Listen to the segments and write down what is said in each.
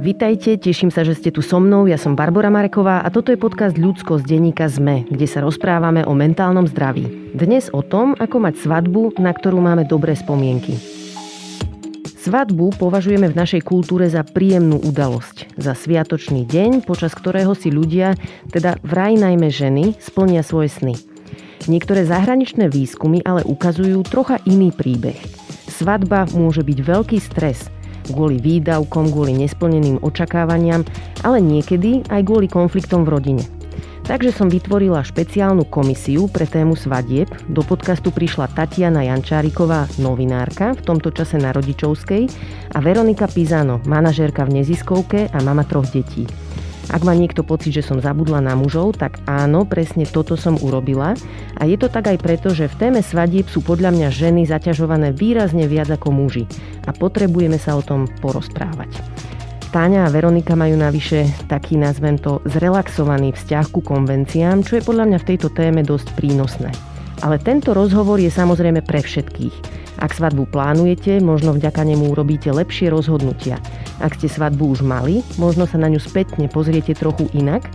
Vitajte, teším sa, že ste tu so mnou. Ja som Barbara Mareková a toto je podcast Ľudsko z denníka ZME, kde sa rozprávame o mentálnom zdraví. Dnes o tom, ako mať svadbu, na ktorú máme dobré spomienky. Svadbu považujeme v našej kultúre za príjemnú udalosť, za sviatočný deň, počas ktorého si ľudia, teda vraj najmä ženy, splnia svoje sny. Niektoré zahraničné výskumy ale ukazujú trocha iný príbeh. Svadba môže byť veľký stres – kvôli výdavkom, kvôli nesplneným očakávaniam, ale niekedy aj kvôli konfliktom v rodine. Takže som vytvorila špeciálnu komisiu pre tému svadieb. Do podcastu prišla Tatiana Jančáriková, novinárka, v tomto čase na rodičovskej, a Veronika Pizano, manažérka v neziskovke a mama troch detí. Ak má niekto pocit, že som zabudla na mužov, tak áno, presne toto som urobila. A je to tak aj preto, že v téme svadieb sú podľa mňa ženy zaťažované výrazne viac ako muži. A potrebujeme sa o tom porozprávať. Táňa a Veronika majú navyše taký, nazvem to, zrelaxovaný vzťah ku konvenciám, čo je podľa mňa v tejto téme dosť prínosné. Ale tento rozhovor je samozrejme pre všetkých. Ak svadbu plánujete, možno vďaka nemu urobíte lepšie rozhodnutia. Ak ste svadbu už mali, možno sa na ňu spätne pozriete trochu inak.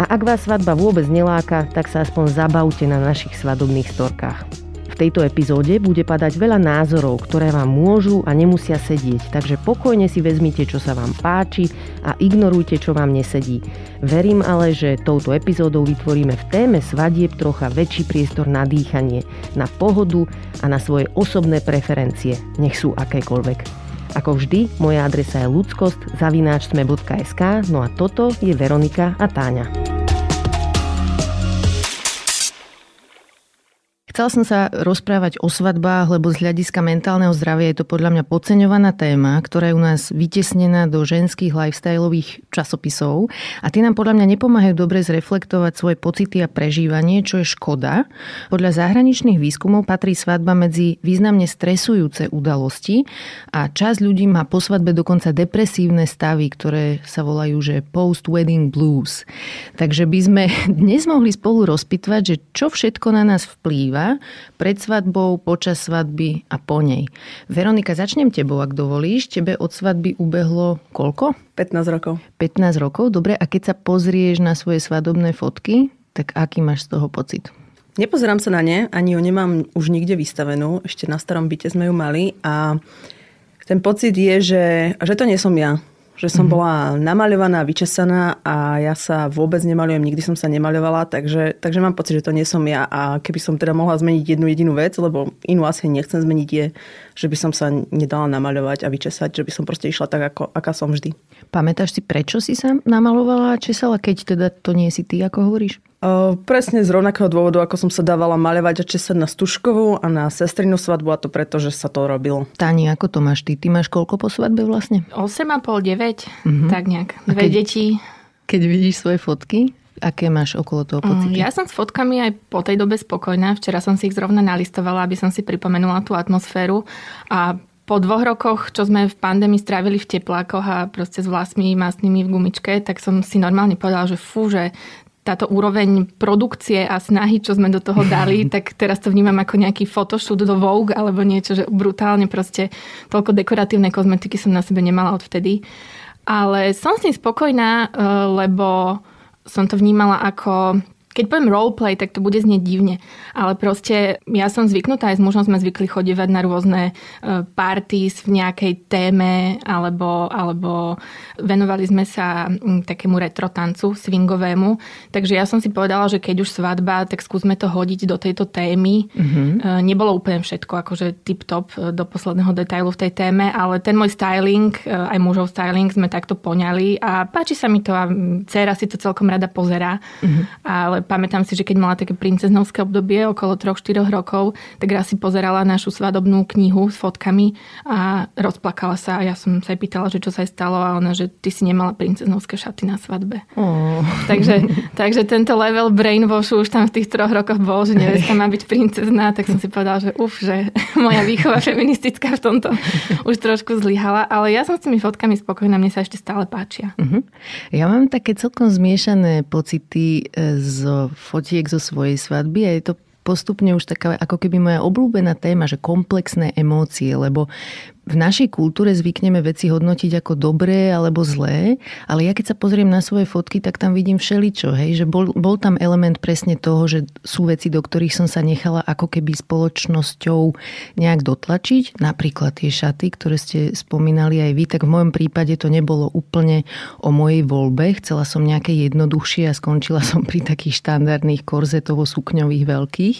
A ak vás svadba vôbec neláka, tak sa aspoň zabavte na našich svadobných storkách. V tejto epizóde bude padať veľa názorov, ktoré vám môžu a nemusia sedieť, takže pokojne si vezmite, čo sa vám páči a ignorujte, čo vám nesedí. Verím ale, že touto epizódou vytvoríme v téme svadieb trocha väčší priestor na dýchanie, na pohodu a na svoje osobné preferencie, nech sú akékoľvek. Ako vždy, moja adresa je ludskost zavináčsme.sk, no a toto je Veronika a Táňa. Chcela som sa rozprávať o svadbách, lebo z hľadiska mentálneho zdravia je to podľa mňa podceňovaná téma, ktorá je u nás vytesnená do ženských lifestyleových časopisov a tie nám podľa mňa nepomáhajú dobre zreflektovať svoje pocity a prežívanie, čo je škoda. Podľa zahraničných výskumov patrí svadba medzi významne stresujúce udalosti a časť ľudí má po svadbe dokonca depresívne stavy, ktoré sa volajú, že post-wedding blues. Takže by sme dnes mohli spolu rozpitvať, že čo všetko na nás vplýva pred svadbou, počas svadby a po nej. Veronika, začnem tebou, ak dovolíš. Tebe od svadby ubehlo koľko? 15 rokov. 15 rokov, dobre. A keď sa pozrieš na svoje svadobné fotky, tak aký máš z toho pocit? Nepozerám sa na ne, ani ju nemám už nikde vystavenú. Ešte na starom byte sme ju mali a ten pocit je, že, že to nie som ja že som mm-hmm. bola namaľovaná, vyčesaná a ja sa vôbec nemaľujem, nikdy som sa nemaľovala, takže, takže mám pocit, že to nie som ja a keby som teda mohla zmeniť jednu jedinú vec, lebo inú asi nechcem zmeniť je, že by som sa nedala namaľovať a vyčesať, že by som proste išla tak, ako, aká som vždy. Pamätáš si, prečo si sa namalovala a česala, keď teda to nie si ty, ako hovoríš? Uh, presne z rovnakého dôvodu, ako som sa dávala maľovať a česať na Stužkovú a na sestrinu svadbu a to preto, že sa to robilo. Tani, ako to máš ty? Ty máš koľko po svadbe vlastne? 8,5, 9, uh-huh. tak nejak. Dve keď, deti. Keď vidíš svoje fotky, aké máš okolo toho mm, pocity? Ja som s fotkami aj po tej dobe spokojná. Včera som si ich zrovna nalistovala, aby som si pripomenula tú atmosféru a po dvoch rokoch, čo sme v pandémii strávili v teplákoch a proste s vlasmi masnými v gumičke, tak som si normálne povedala, že fú, že táto úroveň produkcie a snahy, čo sme do toho dali, tak teraz to vnímam ako nejaký photoshoot do Vogue alebo niečo, že brutálne proste toľko dekoratívnej kozmetiky som na sebe nemala odvtedy. Ale som s tým spokojná, eh, lebo som to vnímala ako keď poviem roleplay, tak to bude znieť divne, ale proste ja som zvyknutá, aj s mužom sme zvykli chodívať na rôzne e, parties v nejakej téme, alebo, alebo venovali sme sa takému retro tancu swingovému, takže ja som si povedala, že keď už svadba, tak skúsme to hodiť do tejto témy. Mm-hmm. Nebolo úplne všetko akože tip-top e, do posledného detailu v tej téme, ale ten môj styling, aj mužov styling sme takto poňali a páči sa mi to a dcera si to celkom rada pozerá, mm-hmm. ale pamätám si, že keď mala také princeznovské obdobie okolo 3-4 rokov, tak raz si pozerala našu svadobnú knihu s fotkami a rozplakala sa a ja som sa jej pýtala, že čo sa jej stalo a ona, že ty si nemala princeznovské šaty na svadbe. Oh. Takže, takže tento level brainwashu už tam v tých troch rokoch bol, že nevesta má byť princezná, tak som si povedala, že uf, že moja výchova feministická v tomto už trošku zlyhala, ale ja som s tými fotkami spokojná, mne sa ešte stále páčia. Uh-huh. Ja mám také celkom zmiešané pocity e, z fotiek zo svojej svadby a je to postupne už taká ako keby moja obľúbená téma, že komplexné emócie, lebo v našej kultúre zvykneme veci hodnotiť ako dobré alebo zlé, ale ja keď sa pozriem na svoje fotky, tak tam vidím všeličo, hej, že bol, bol tam element presne toho, že sú veci, do ktorých som sa nechala ako keby spoločnosťou nejak dotlačiť, napríklad tie šaty, ktoré ste spomínali aj vy, tak v mojom prípade to nebolo úplne o mojej voľbe, chcela som nejaké jednoduchšie a skončila som pri takých štandardných korzetovo-sukňových veľkých.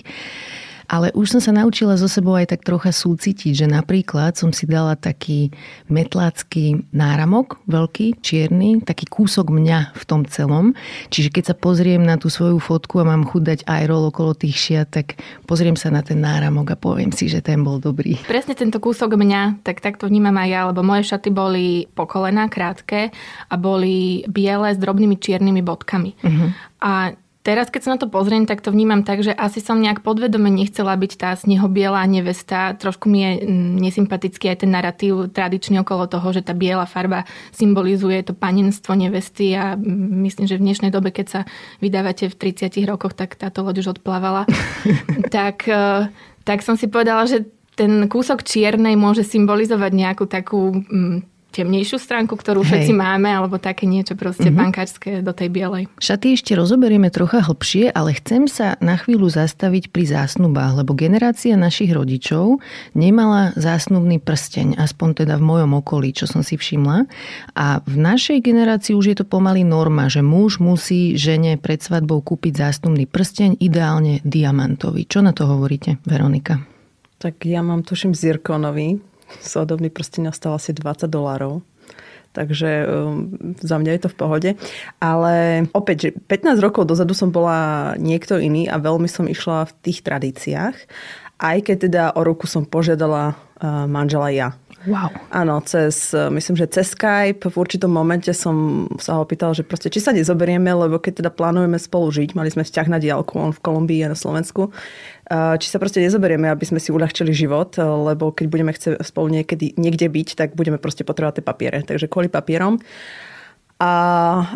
Ale už som sa naučila so sebou aj tak trocha súcitiť, že napríklad som si dala taký metlácky náramok, veľký, čierny, taký kúsok mňa v tom celom. Čiže keď sa pozriem na tú svoju fotku a mám chudať aj rol okolo tých šiat, tak pozriem sa na ten náramok a poviem si, že ten bol dobrý. Presne tento kúsok mňa, tak takto vnímam aj ja, lebo moje šaty boli po kolená krátke a boli biele s drobnými čiernymi bodkami. Uh-huh. A Teraz, keď sa na to pozriem, tak to vnímam tak, že asi som nejak podvedome nechcela byť tá snehobiela nevesta. Trošku mi je mm, nesympatický aj ten narratív tradičný okolo toho, že tá biela farba symbolizuje to panenstvo nevesty a myslím, že v dnešnej dobe, keď sa vydávate v 30 rokoch, tak táto loď už odplávala. tak, e, tak som si povedala, že ten kúsok čiernej môže symbolizovať nejakú takú mm, temnejšiu stránku, ktorú Hej. všetci máme, alebo také niečo proste mm-hmm. bankárske do tej bielej. Šaty ešte rozoberieme trocha hlbšie, ale chcem sa na chvíľu zastaviť pri zásnubách, lebo generácia našich rodičov nemala zásnubný prsteň, aspoň teda v mojom okolí, čo som si všimla. A v našej generácii už je to pomaly norma, že muž musí žene pred svadbou kúpiť zásnubný prsteň, ideálne diamantový. Čo na to hovoríte, Veronika? Tak ja mám tuším zirkonový, svadobný prsteň nastal asi 20 dolárov. Takže um, za mňa je to v pohode. Ale opäť, že 15 rokov dozadu som bola niekto iný a veľmi som išla v tých tradíciách. Aj keď teda o ruku som požiadala uh, manžela ja. Wow. Áno, cez, myslím, že cez Skype v určitom momente som sa ho opýtal, že proste, či sa nezoberieme, lebo keď teda plánujeme spolu žiť, mali sme vzťah na diálku, on v Kolumbii a na Slovensku, či sa proste nezoberieme, aby sme si uľahčili život, lebo keď budeme chcieť spolu niekedy, niekde byť, tak budeme proste potrebovať tie papiere. Takže kvôli papierom. A,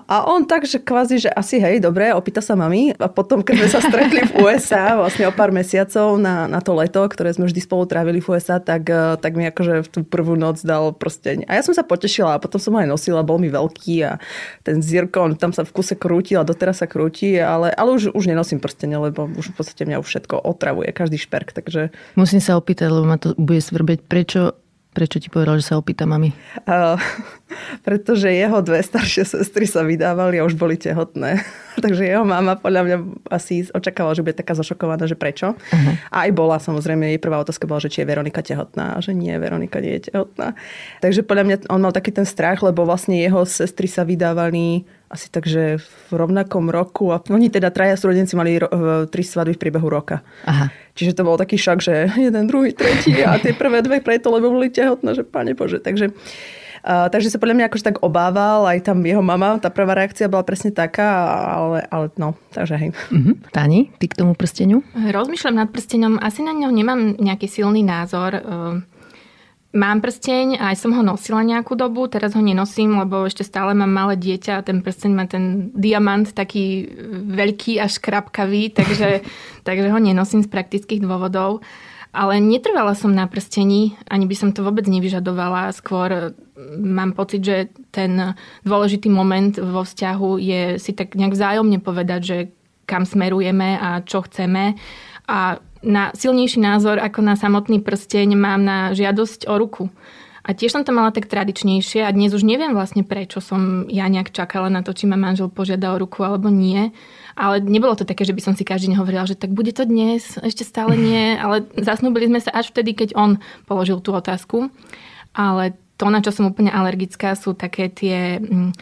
a on tak, že kvázi, že asi hej, dobre, opýta sa mami. A potom, keď sme sa stretli v USA, vlastne o pár mesiacov na, na to leto, ktoré sme vždy spolu trávili v USA, tak, eh, tak mi akože v tú prvú noc dal proste... A ja som sa potešila a potom som ho aj nosila, bol mi veľký a ten zirkon tam sa v kuse krútil a doteraz sa krúti, ale, ale už, už nenosím prstene, lebo už v podstate mňa už všetko otravuje, každý šperk, takže... Musím sa opýtať, lebo ma to bude svrbeť, prečo Prečo ti povedal, že sa opýta mami? Uh, pretože jeho dve staršie sestry sa vydávali a už boli tehotné. Takže jeho mama podľa mňa asi očakávala, že bude taká zašokovaná, že prečo. Uh-huh. A aj bola samozrejme, jej prvá otázka bola, že či je Veronika tehotná. A že nie, Veronika nie je tehotná. Takže podľa mňa on mal taký ten strach, lebo vlastne jeho sestry sa vydávali asi takže v rovnakom roku a oni teda traja súrodenci mali ro- tri svadby v priebehu roka. Aha. Čiže to bol taký šok, že jeden, druhý, tretí a tie prvé dve preto, lebo boli tehotné, že pane Bože. Takže, uh, takže sa podľa mňa akože tak obával, aj tam jeho mama, tá prvá reakcia bola presne taká, ale, ale no, takže hej. Uh-huh. Tani, ty k tomu prsteniu? Rozmýšľam nad prstenom, asi na ňo nemám nejaký silný názor. Uh Mám prsteň aj som ho nosila nejakú dobu, teraz ho nenosím, lebo ešte stále mám malé dieťa a ten prsteň má ten diamant taký veľký a škrapkavý, takže, takže ho nenosím z praktických dôvodov. Ale netrvala som na prstení, ani by som to vôbec nevyžadovala. Skôr mám pocit, že ten dôležitý moment vo vzťahu je si tak nejak vzájomne povedať, že kam smerujeme a čo chceme. A na silnejší názor ako na samotný prsteň mám na žiadosť o ruku. A tiež som to mala tak tradičnejšie a dnes už neviem vlastne prečo som ja nejak čakala na to, či ma manžel požiada o ruku alebo nie. Ale nebolo to také, že by som si každý deň hovorila, že tak bude to dnes, ešte stále nie. Ale zasnúbili sme sa až vtedy, keď on položil tú otázku. Ale to, na čo som úplne alergická, sú také tie mm,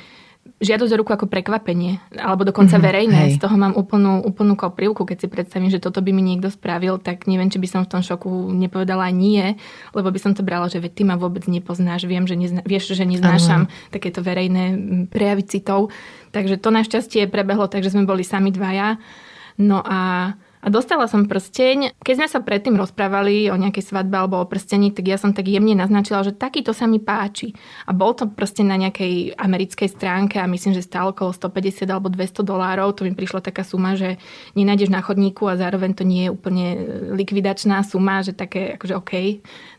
žiadosť o ruku ako prekvapenie, alebo dokonca mm-hmm, verejné. Hej. Z toho mám úplnú, úplnú koprivku, keď si predstavím, že toto by mi niekto spravil, tak neviem, či by som v tom šoku nepovedala nie, lebo by som to brala, že ty ma vôbec nepoznáš, viem, že nezna, vieš, že neznášam uh-huh. takéto verejné prejavy citov. Takže to našťastie prebehlo, takže sme boli sami dvaja. No a A dostala som prsteň. Keď sme sa predtým rozprávali o nejakej svadbe alebo o prstení, tak ja som tak jemne naznačila, že takýto sa mi páči. A bol to prsteň na nejakej americkej stránke a myslím, že stál okolo 150 alebo 200 dolárov. To mi prišla taká suma, že nenájdeš na chodníku a zároveň to nie je úplne likvidačná suma, že také akože OK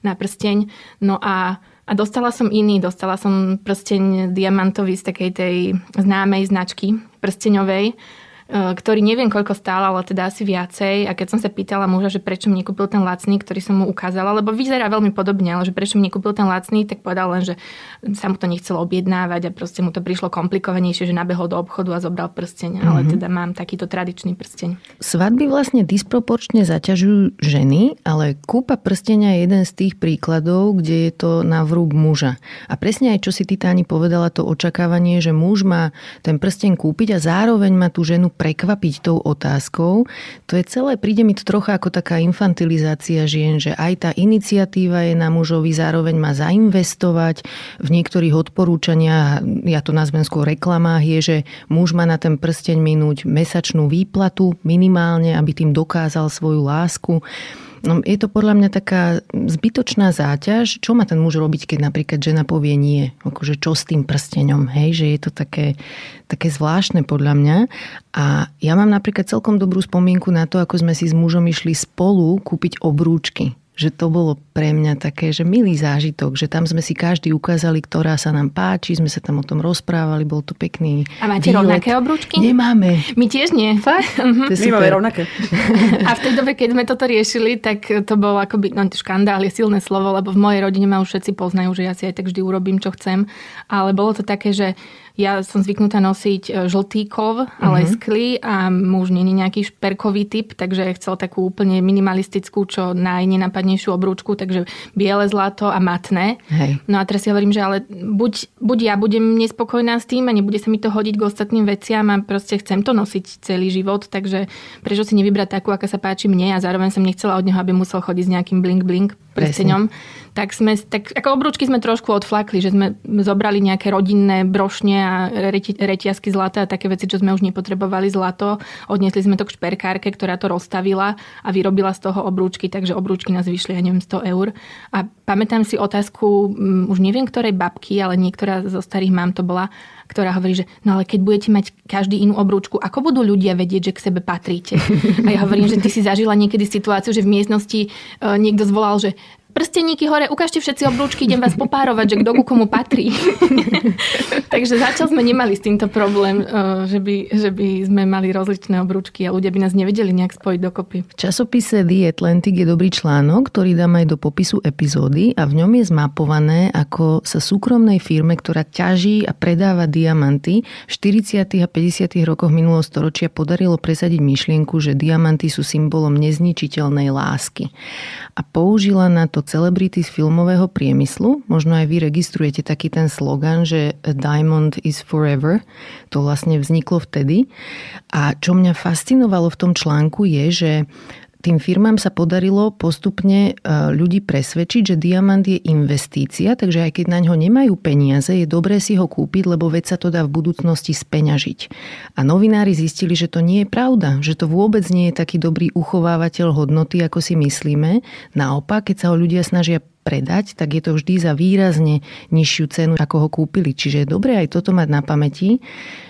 na prsteň. No a a dostala som iný, dostala som prsteň diamantový z takej tej známej značky prsteňovej ktorý neviem koľko stál, ale teda asi viacej. A keď som sa pýtala muža, že prečo mi nekúpil ten lacný, ktorý som mu ukázala, lebo vyzerá veľmi podobne, ale že prečo mi nekúpil ten lacný, tak povedal len, že sa mu to nechcelo objednávať a proste mu to prišlo komplikovanejšie, že nabehol do obchodu a zobral prsteň. Mm-hmm. Ale mhm. teda mám takýto tradičný prsteň. Svadby vlastne disproporčne zaťažujú ženy, ale kúpa prstenia je jeden z tých príkladov, kde je to na vrúb muža. A presne aj čo si ty Táni povedala, to očakávanie, že muž má ten prsteň kúpiť a zároveň má tú ženu prekvapiť tou otázkou. To je celé, príde mi to trocha ako taká infantilizácia žien, že aj tá iniciatíva je na mužovi, zároveň má zainvestovať. V niektorých odporúčaniach, ja to nazvem skôr reklamách, je, že muž má na ten prsteň minúť mesačnú výplatu minimálne, aby tým dokázal svoju lásku. No, je to podľa mňa taká zbytočná záťaž. Čo má ten muž robiť, keď napríklad žena povie nie? Akože čo s tým prsteňom? Hej, že je to také, také zvláštne podľa mňa. A ja mám napríklad celkom dobrú spomienku na to, ako sme si s mužom išli spolu kúpiť obrúčky že to bolo pre mňa také, že milý zážitok, že tam sme si každý ukázali, ktorá sa nám páči, sme sa tam o tom rozprávali, bol to pekný A máte výlet. rovnaké obrúčky? Nemáme. My tiež nie. Fakt? My máme rovnaké. A v tej dobe, keď sme toto riešili, tak to bol akoby, no škandál je silné slovo, lebo v mojej rodine ma už všetci poznajú, že ja si aj tak vždy urobím, čo chcem. Ale bolo to také, že ja som zvyknutá nosiť e, žltý kov a mhm. lesklý a muž nie je nejaký šperkový typ, takže chcel takú úplne minimalistickú, čo najnenapadnejšiu obrúčku, takže biele zlato a matné. Hej. No a teraz si hovorím, že ale buď, buď ja budem nespokojná s tým a nebude sa mi to hodiť k ostatným veciam a proste chcem to nosiť celý život, takže prečo si nevybrať takú, aká sa páči mne a zároveň som nechcela od neho, aby musel chodiť s nejakým blink-blink prsteňom tak sme, tak ako obručky sme trošku odflakli, že sme zobrali nejaké rodinné brošne a reti, zlata a také veci, čo sme už nepotrebovali zlato. Odniesli sme to k šperkárke, ktorá to rozstavila a vyrobila z toho obrúčky, takže obrúčky nás vyšli, ja neviem, 100 eur. A pamätám si otázku, mm, už neviem ktorej babky, ale niektorá zo starých mám to bola, ktorá hovorí, že no ale keď budete mať každý inú obrúčku, ako budú ľudia vedieť, že k sebe patríte? A ja hovorím, že ty si zažila niekedy situáciu, že v miestnosti e, niekto zvolal, že prsteníky hore, ukážte všetci obrúčky, idem vás popárovať, že kto ku komu patrí. Takže začal sme nemali s týmto problém, eh, že by, že by sme mali rozličné obrúčky a ľudia by nás nevedeli nejak spojiť dokopy. V časopise The Atlantic je dobrý článok, ktorý dám aj do popisu epizódy a v ňom je zmapované, ako sa súkromnej firme, ktorá ťaží a predáva diamanty v 40. a 50. rokoch minulého storočia podarilo presadiť myšlienku, že diamanty sú symbolom nezničiteľnej lásky. A použila na to to celebrity z filmového priemyslu. Možno aj vy registrujete taký ten slogan, že a diamond is forever. To vlastne vzniklo vtedy. A čo mňa fascinovalo v tom článku je, že tým firmám sa podarilo postupne e, ľudí presvedčiť, že diamant je investícia, takže aj keď na ňo nemajú peniaze, je dobré si ho kúpiť, lebo veď sa to dá v budúcnosti speňažiť. A novinári zistili, že to nie je pravda, že to vôbec nie je taký dobrý uchovávateľ hodnoty, ako si myslíme. Naopak, keď sa ho ľudia snažia predať, tak je to vždy za výrazne nižšiu cenu, ako ho kúpili. Čiže je dobré aj toto mať na pamäti,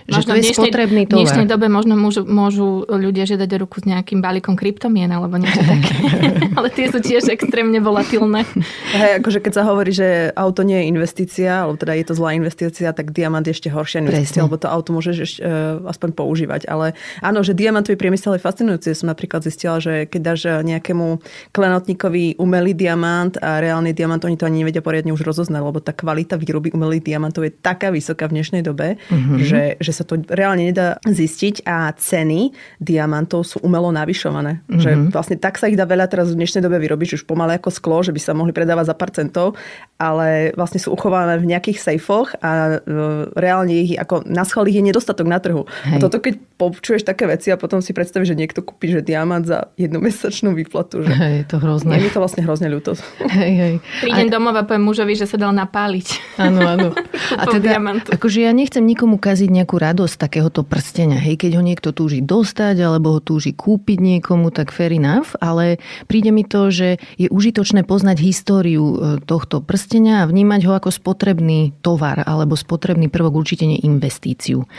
že možno to je dnešnej, spotrebný tovar. V dnešnej dobe možno môžu, môžu ľudia žiadať ruku s nejakým balíkom kryptomien alebo niečo také. Ale tie sú tiež extrémne volatilné. Hey, akože keď sa hovorí, že auto nie je investícia, alebo teda je to zlá investícia, tak diamant je ešte horšia investícia, Presne. lebo to auto môžeš ešte, uh, aspoň používať. Ale áno, že diamantový priemysel je fascinujúci. Som napríklad zistila, že keď dáš nejakému klenotníkovi umelý diamant a reálny diamant, oni to ani nevedia poriadne už rozoznať, lebo tá kvalita výroby umelých diamantov je taká vysoká v dnešnej dobe, mm-hmm. že, že sa to reálne nedá zistiť a ceny diamantov sú umelo navyšované. Mm-hmm. Že vlastne tak sa ich dá veľa teraz v dnešnej dobe vyrobiť, už pomaly ako sklo, že by sa mohli predávať za pár centov, ale vlastne sú uchované v nejakých sejfoch a e, reálne ich ako na schvál ich je nedostatok na trhu. Hej. A toto keď počuješ také veci a potom si predstavíš, že niekto kúpi že diamant za jednu mesačnú výplatu. Že... Hej, je to hrozné. Je mi to vlastne hrozne ľúto. Hej, hej. Prídem a... domov a poviem mužovi, že sa dal napáliť. Áno, áno. A teda, akože ja nechcem nikomu kaziť nejakú radosť takéhoto prstenia. Hej, keď ho niekto túži dostať alebo ho túži kúpiť niekomu, tak fair enough, ale príde mi to, že je užitočné poznať históriu e, tohto prstenia a vnímať ho ako spotrebný tovar alebo spotrebný prvok, určite nie investíciu.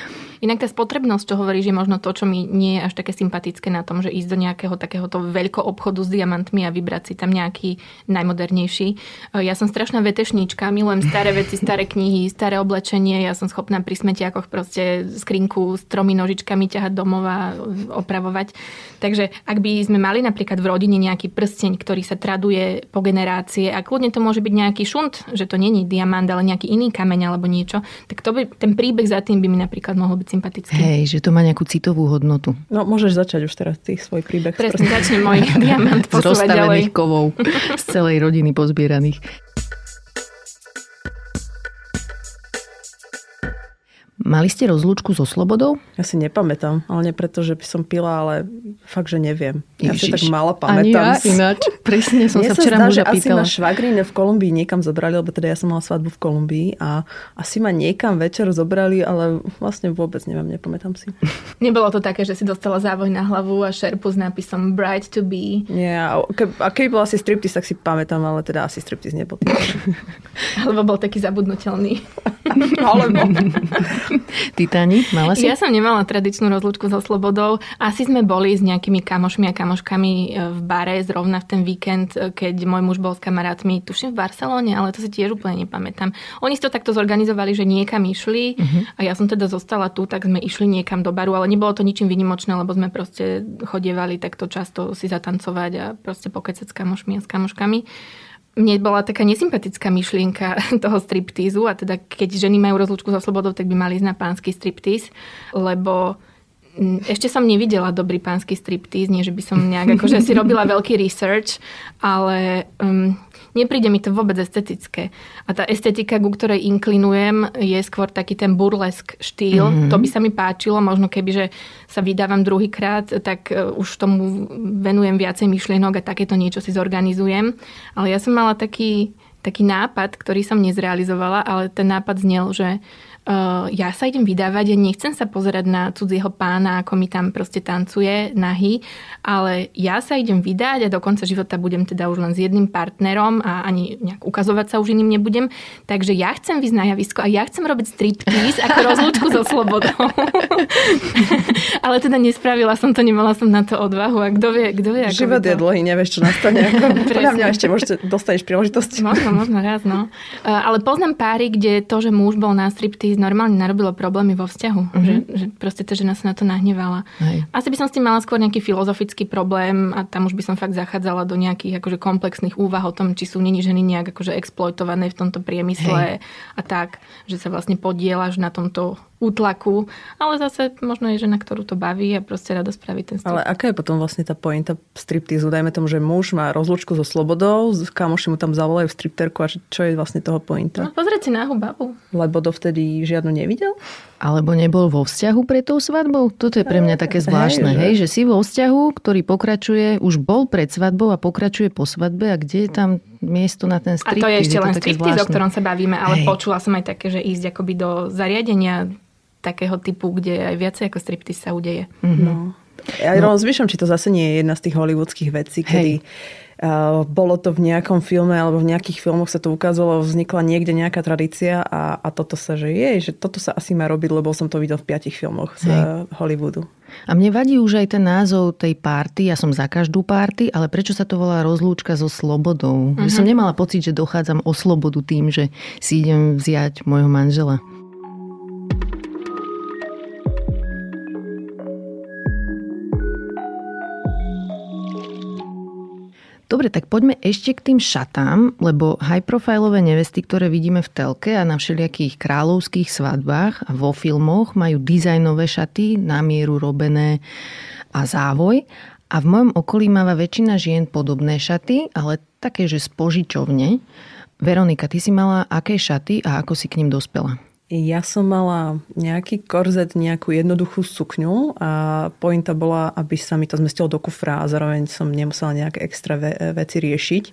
Inak tá spotrebnosť, čo hovorí, že možno to, čo mi nie je až také sympatické na tom, že ísť do nejakého takéhoto veľko obchodu s diamantmi a vybrať si tam nejaký najmodernejší. E, ja som strašná vetešníčka, milujem staré veci, staré knihy, staré oblečenie, ja som schopná pri smetiakoch proste skrinku s tromi nožičkami ťahať domov a opravovať. Takže ak by sme mali napríklad v rodine nejaký prsteň, ktorý sa traduje po generácie a kľudne to môže byť nejaký šunt, že to není diamant, ale nejaký iný kameň alebo niečo, tak to by, ten príbeh za tým by mi napríklad mohol byť sympatický. Hej, že to má nejakú citovú hodnotu. No môžeš začať už teraz tých svoj príbeh. Presne, začne môj diamant posúvať ďalej. kovov z celej rodiny pozbieraných. Mali ste rozlúčku so slobodou? Ja si nepamätám, ale nie preto, že by som pila, ale fakt, že neviem. Ja Ježiš. si tak málo pamätám. Ani ja ináč. Presne som Mne sa včera muža pýtala. Asi ma švagrine v Kolumbii niekam zobrali, lebo teda ja som mala svadbu v Kolumbii a asi ma niekam večer zobrali, ale vlastne vôbec neviem, nepamätám si. Nebolo to také, že si dostala závoj na hlavu a šerpu s nápisom Bright to be. Nie, a, ke, a keby bol asi striptease, tak si pamätám, ale teda asi striptease nebol. Alebo bol taký zabudnutelný. Alebo. Ty, Tani, mala si? Ja som nemala tradičnú rozlúčku so Slobodou. Asi sme boli s nejakými kamošmi a kamoškami e, v bare zrovna v ten víkend, e, keď môj muž bol s kamarátmi, tuším v Barcelone, ale to si tiež úplne nepamätám. Oni si to takto zorganizovali, že niekam išli uh-huh. a ja som teda zostala tu, tak sme išli niekam do baru, ale nebolo to ničím vynimočné, lebo sme proste chodievali takto často si zatancovať a proste pokecať s kamošmi a s kamoškami mne bola taká nesympatická myšlienka toho striptízu a teda keď ženy majú rozlúčku so slobodou, tak by mali ísť na pánsky striptíz, lebo ešte som nevidela dobrý pánsky striptíz, nie že by som nejak akože si robila veľký research, ale um, nepríde mi to vôbec estetické. A tá estetika, ku ktorej inklinujem, je skôr taký ten burlesk štýl. Mm-hmm. To by sa mi páčilo, možno keby, že sa vydávam druhýkrát, tak uh, už tomu venujem viacej myšlienok a takéto niečo si zorganizujem. Ale ja som mala taký, taký nápad, ktorý som nezrealizovala, ale ten nápad znel, že ja sa idem vydávať a nechcem sa pozerať na cudzieho pána, ako mi tam proste tancuje nahy, ale ja sa idem vydať a do konca života budem teda už len s jedným partnerom a ani nejak ukazovať sa už iným nebudem. Takže ja chcem výsť na javisko a ja chcem robiť striptease ako rozlúčku so slobodou. ale teda nespravila som to, nemala som na to odvahu a kto vie, kto vie. Život je dlhý, nevieš, čo nastane. Podľa mňa ešte môžete, dostaneš príležitosť. Možno, možno raz, no. Uh, ale poznám páry, kde to, že muž bol na striptease normálne narobilo problémy vo vzťahu. Mm-hmm. Že, že proste tá žena sa na to nahnevala. Hej. Asi by som s tým mala skôr nejaký filozofický problém a tam už by som fakt zachádzala do nejakých akože komplexných úvah o tom, či sú není ženy nejak akože exploitované v tomto priemysle Hej. a tak, že sa vlastne podielaš na tomto útlaku, ale zase možno je žena, ktorú to baví a proste rada spraví ten strip. Ale aká je potom vlastne tá pointa striptizu? Dajme tomu, že muž má rozlúčku so slobodou, kamoši mu tam zavolajú stripterku a čo je vlastne toho pointa? No pozrieť si náhu babu. Lebo dovtedy žiadnu nevidel? Alebo nebol vo vzťahu pred tou svadbou? Toto je pre mňa také zvláštne, hej, že? hej, že si vo vzťahu, ktorý pokračuje, už bol pred svadbou a pokračuje po svadbe a kde je tam miesto na ten striptiz? A to je ešte je len striptiz, o ktorom sa bavíme, ale hej. počula som aj také, že ísť akoby do zariadenia takého typu, kde aj viacej ako striptease sa udeje. Mm-hmm. No. Ja no. rozmýšľam, či to zase nie je jedna z tých hollywoodských vecí, kedy uh, bolo to v nejakom filme alebo v nejakých filmoch sa to ukázalo, vznikla niekde nejaká tradícia a, a toto sa, že je, že toto sa asi má robiť, lebo som to videl v piatich filmoch z Hej. Hollywoodu. A mne vadí už aj ten názov tej párty, ja som za každú párty, ale prečo sa to volá rozlúčka so slobodou? Uh-huh. Že som nemala pocit, že dochádzam o slobodu tým, že si idem vziať môjho manžela. Dobre, tak poďme ešte k tým šatám, lebo high-profilové nevesty, ktoré vidíme v telke a na všelijakých kráľovských svadbách a vo filmoch majú dizajnové šaty, na mieru robené a závoj. A v mojom okolí máva väčšina žien podobné šaty, ale také, že z. Veronika, ty si mala aké šaty a ako si k ním dospela? Ja som mala nejaký korzet, nejakú jednoduchú sukňu a pointa bola, aby sa mi to zmestilo do kufra a zároveň som nemusela nejaké extra ve- veci riešiť.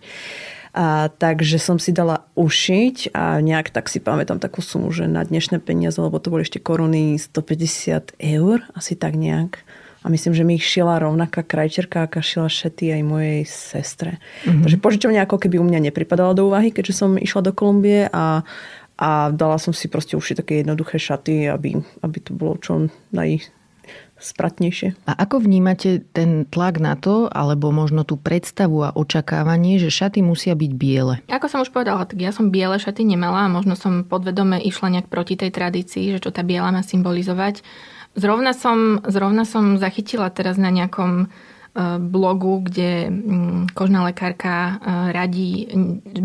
A, takže som si dala ušiť a nejak tak si pamätám takú sumu, že na dnešné peniaze, lebo to boli ešte koruny 150 eur, asi tak nejak. A myslím, že mi ich šila rovnaká krajčerka, aká šila šety aj mojej sestre. Mm-hmm. Takže požičovňa ako keby u mňa nepripadala do úvahy, keďže som išla do Kolumbie a, a dala som si proste ušiť také jednoduché šaty, aby, aby to bolo čo naj, spratnejšie. A ako vnímate ten tlak na to, alebo možno tú predstavu a očakávanie, že šaty musia byť biele? Ako som už povedala, tak ja som biele šaty nemala a možno som podvedome išla nejak proti tej tradícii, že čo tá biela má symbolizovať. Zrovna som, zrovna som zachytila teraz na nejakom blogu, kde mm, kožná lekárka e, radí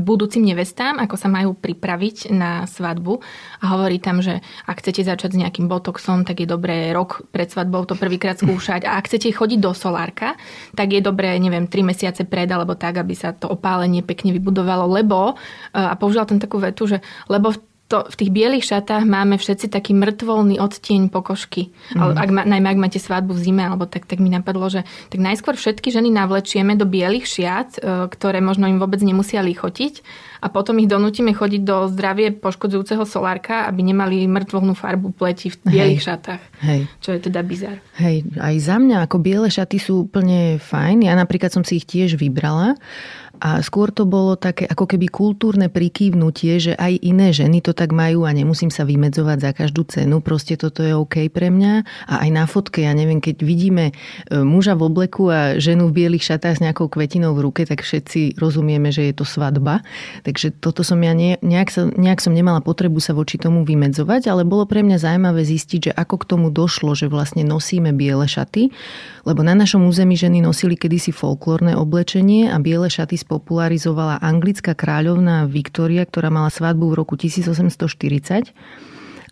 budúcim nevestám, ako sa majú pripraviť na svadbu. A hovorí tam, že ak chcete začať s nejakým botoxom, tak je dobré rok pred svadbou to prvýkrát skúšať. A ak chcete chodiť do solárka, tak je dobré, neviem, 3 mesiace pred alebo tak, aby sa to opálenie pekne vybudovalo, lebo, e, a použila tam takú vetu, že lebo to, v tých bielých šatách máme všetci taký mŕtvolný odtieň pokožky. Mm. Ale ak, najmä ak máte svadbu v zime, alebo tak, tak mi napadlo, že tak najskôr všetky ženy navlečieme do bielých šiat, e, ktoré možno im vôbec nemusia lichotiť a potom ich donútime chodiť do zdravie poškodzujúceho solárka, aby nemali mŕtvolnú farbu pleti v bielých Hej. šatách. Hej. Čo je teda bizar. Hej, aj za mňa ako biele šaty sú úplne fajn. Ja napríklad som si ich tiež vybrala a skôr to bolo také ako keby kultúrne prikývnutie, že aj iné ženy to tak majú a nemusím sa vymedzovať za každú cenu. Proste toto je OK pre mňa. A aj na fotke, ja neviem, keď vidíme e, muža v obleku a ženu v bielých šatách s nejakou kvetinou v ruke, tak všetci rozumieme, že je to svadba. Takže toto som ja ne, nejak, sa, nejak som nemala potrebu sa voči tomu vymedzovať, ale bolo pre mňa zaujímavé zistiť, že ako k tomu došlo, že vlastne nosíme biele šaty, lebo na našom území ženy nosili kedysi folklórne oblečenie a biele šaty spopularizovala anglická kráľovná Viktória, ktorá mala svadbu v roku 1840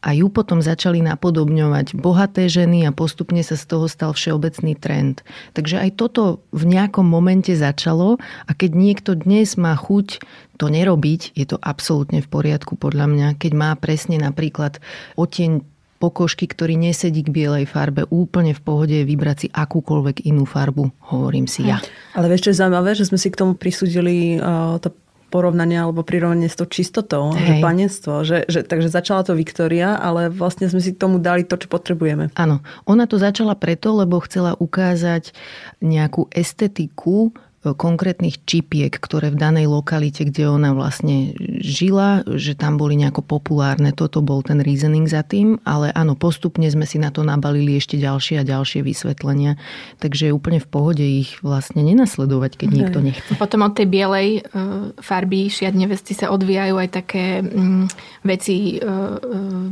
a ju potom začali napodobňovať bohaté ženy a postupne sa z toho stal všeobecný trend. Takže aj toto v nejakom momente začalo a keď niekto dnes má chuť to nerobiť, je to absolútne v poriadku podľa mňa. Keď má presne napríklad oteň pokožky, ktorý nesedí k bielej farbe, úplne v pohode vybrať si akúkoľvek inú farbu, hovorím si ja. Ale vieš, čo je zaujímavé, že sme si k tomu prisúdili uh, to porovnanie alebo prirovnanie s tou čistotou, Hej. že panenstvo. Že, že, takže začala to Viktória, ale vlastne sme si k tomu dali to, čo potrebujeme. Áno. Ona to začala preto, lebo chcela ukázať nejakú estetiku konkrétnych čipiek, ktoré v danej lokalite, kde ona vlastne žila, že tam boli nejako populárne. Toto bol ten reasoning za tým, ale áno, postupne sme si na to nabalili ešte ďalšie a ďalšie vysvetlenia. Takže je úplne v pohode ich vlastne nenasledovať, keď nikto nechce. Potom od tej bielej e, farby šiat nevesty sa odvíjajú aj také mm, veci e, e,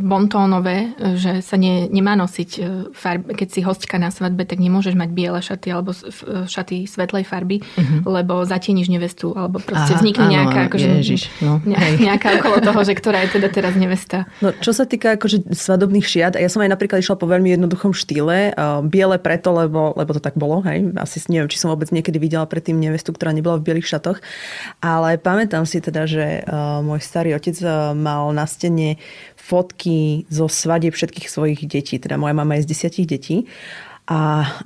bontónové, že sa ne, nemá nosiť farby. Keď si hostka na svadbe, tak nemôžeš mať biele šaty alebo šaty svetlej farby uh-huh. lebo zatieníš nevestu, alebo proste Aha, vznikne áno, nejaká, akože, ježiš, no, ne, nejaká okolo toho, že ktorá je teda teraz nevesta. No, čo sa týka akože svadobných šiat, ja som aj napríklad išla po veľmi jednoduchom štýle, uh, biele preto, lebo, lebo to tak bolo, hej, asi neviem, či som vôbec niekedy videla predtým nevestu, ktorá nebola v bielých šatoch, ale pamätám si teda, že uh, môj starý otec uh, mal na stene fotky zo svadieb všetkých svojich detí, teda moja mama je z desiatich detí a,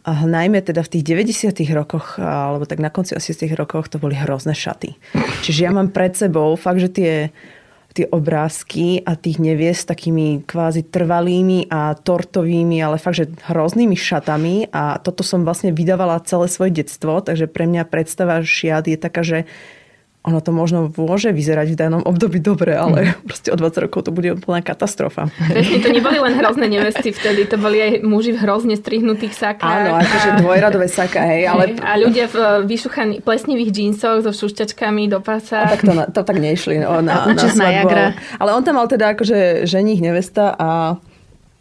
a najmä teda v tých 90 rokoch, alebo tak na konci 80 rokoch, to boli hrozné šaty. Čiže ja mám pred sebou fakt, že tie, tie obrázky a tých nevies takými kvázi trvalými a tortovými, ale fakt, že hroznými šatami a toto som vlastne vydávala celé svoje detstvo, takže pre mňa predstava šiat je taká, že ono to možno môže vyzerať v danom období dobre, ale mm. proste o 20 rokov to bude úplná katastrofa. Presne, to neboli len hrozné nevesty vtedy, to boli aj muži v hrozne strihnutých sakách. Áno, akože dvojradové saka, hej. Ale... A ľudia v eh, vyšuchaných plesnivých džínsoch so šušťačkami do pasa. A tak to, to tak nešli no, na, na, na, na Ale on tam mal teda akože ženích, nevesta a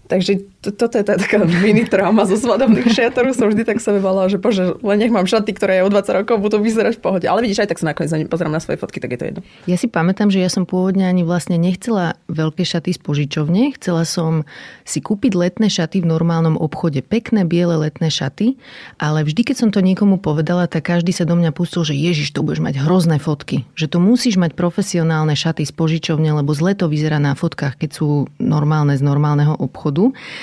takže toto je taká mini trauma zo svadobných šiat, ktorú som vždy tak sa bala, že bože, len nech mám šaty, ktoré je o 20 rokov budú vyzerať v pohode. Ale vidíš, aj tak sa nakoniec pozerám na svoje fotky, tak je to jedno. Ja si pamätám, že ja som pôvodne ani vlastne nechcela veľké šaty z požičovne. Chcela som si kúpiť letné šaty v normálnom obchode. Pekné biele letné šaty. Ale vždy, keď som to niekomu povedala, tak každý sa do mňa pustil, že Ježiš, to budeš mať hrozné fotky. Že to musíš mať profesionálne šaty z požičovne, lebo zle to vyzerá na fotkách, keď sú normálne z normálneho obchodu.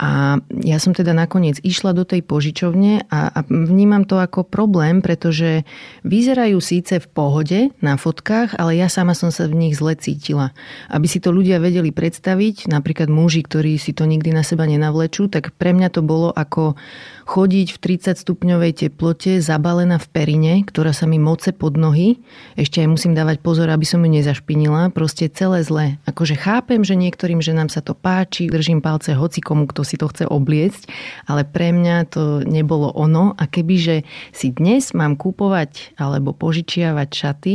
A ja som teda nakoniec išla do tej požičovne a, a vnímam to ako problém, pretože vyzerajú síce v pohode na fotkách, ale ja sama som sa v nich zle cítila. Aby si to ľudia vedeli predstaviť, napríklad muži, ktorí si to nikdy na seba nenavlečú, tak pre mňa to bolo ako chodiť v 30 stupňovej teplote zabalená v perine, ktorá sa mi moce pod nohy. Ešte aj musím dávať pozor, aby som ju nezašpinila. Proste celé zle. Akože chápem, že niektorým ženám sa to páči, držím palce hoci komu, kto si to chce obliecť, ale pre mňa to nebolo ono. A kebyže si dnes mám kúpovať alebo požičiavať šaty,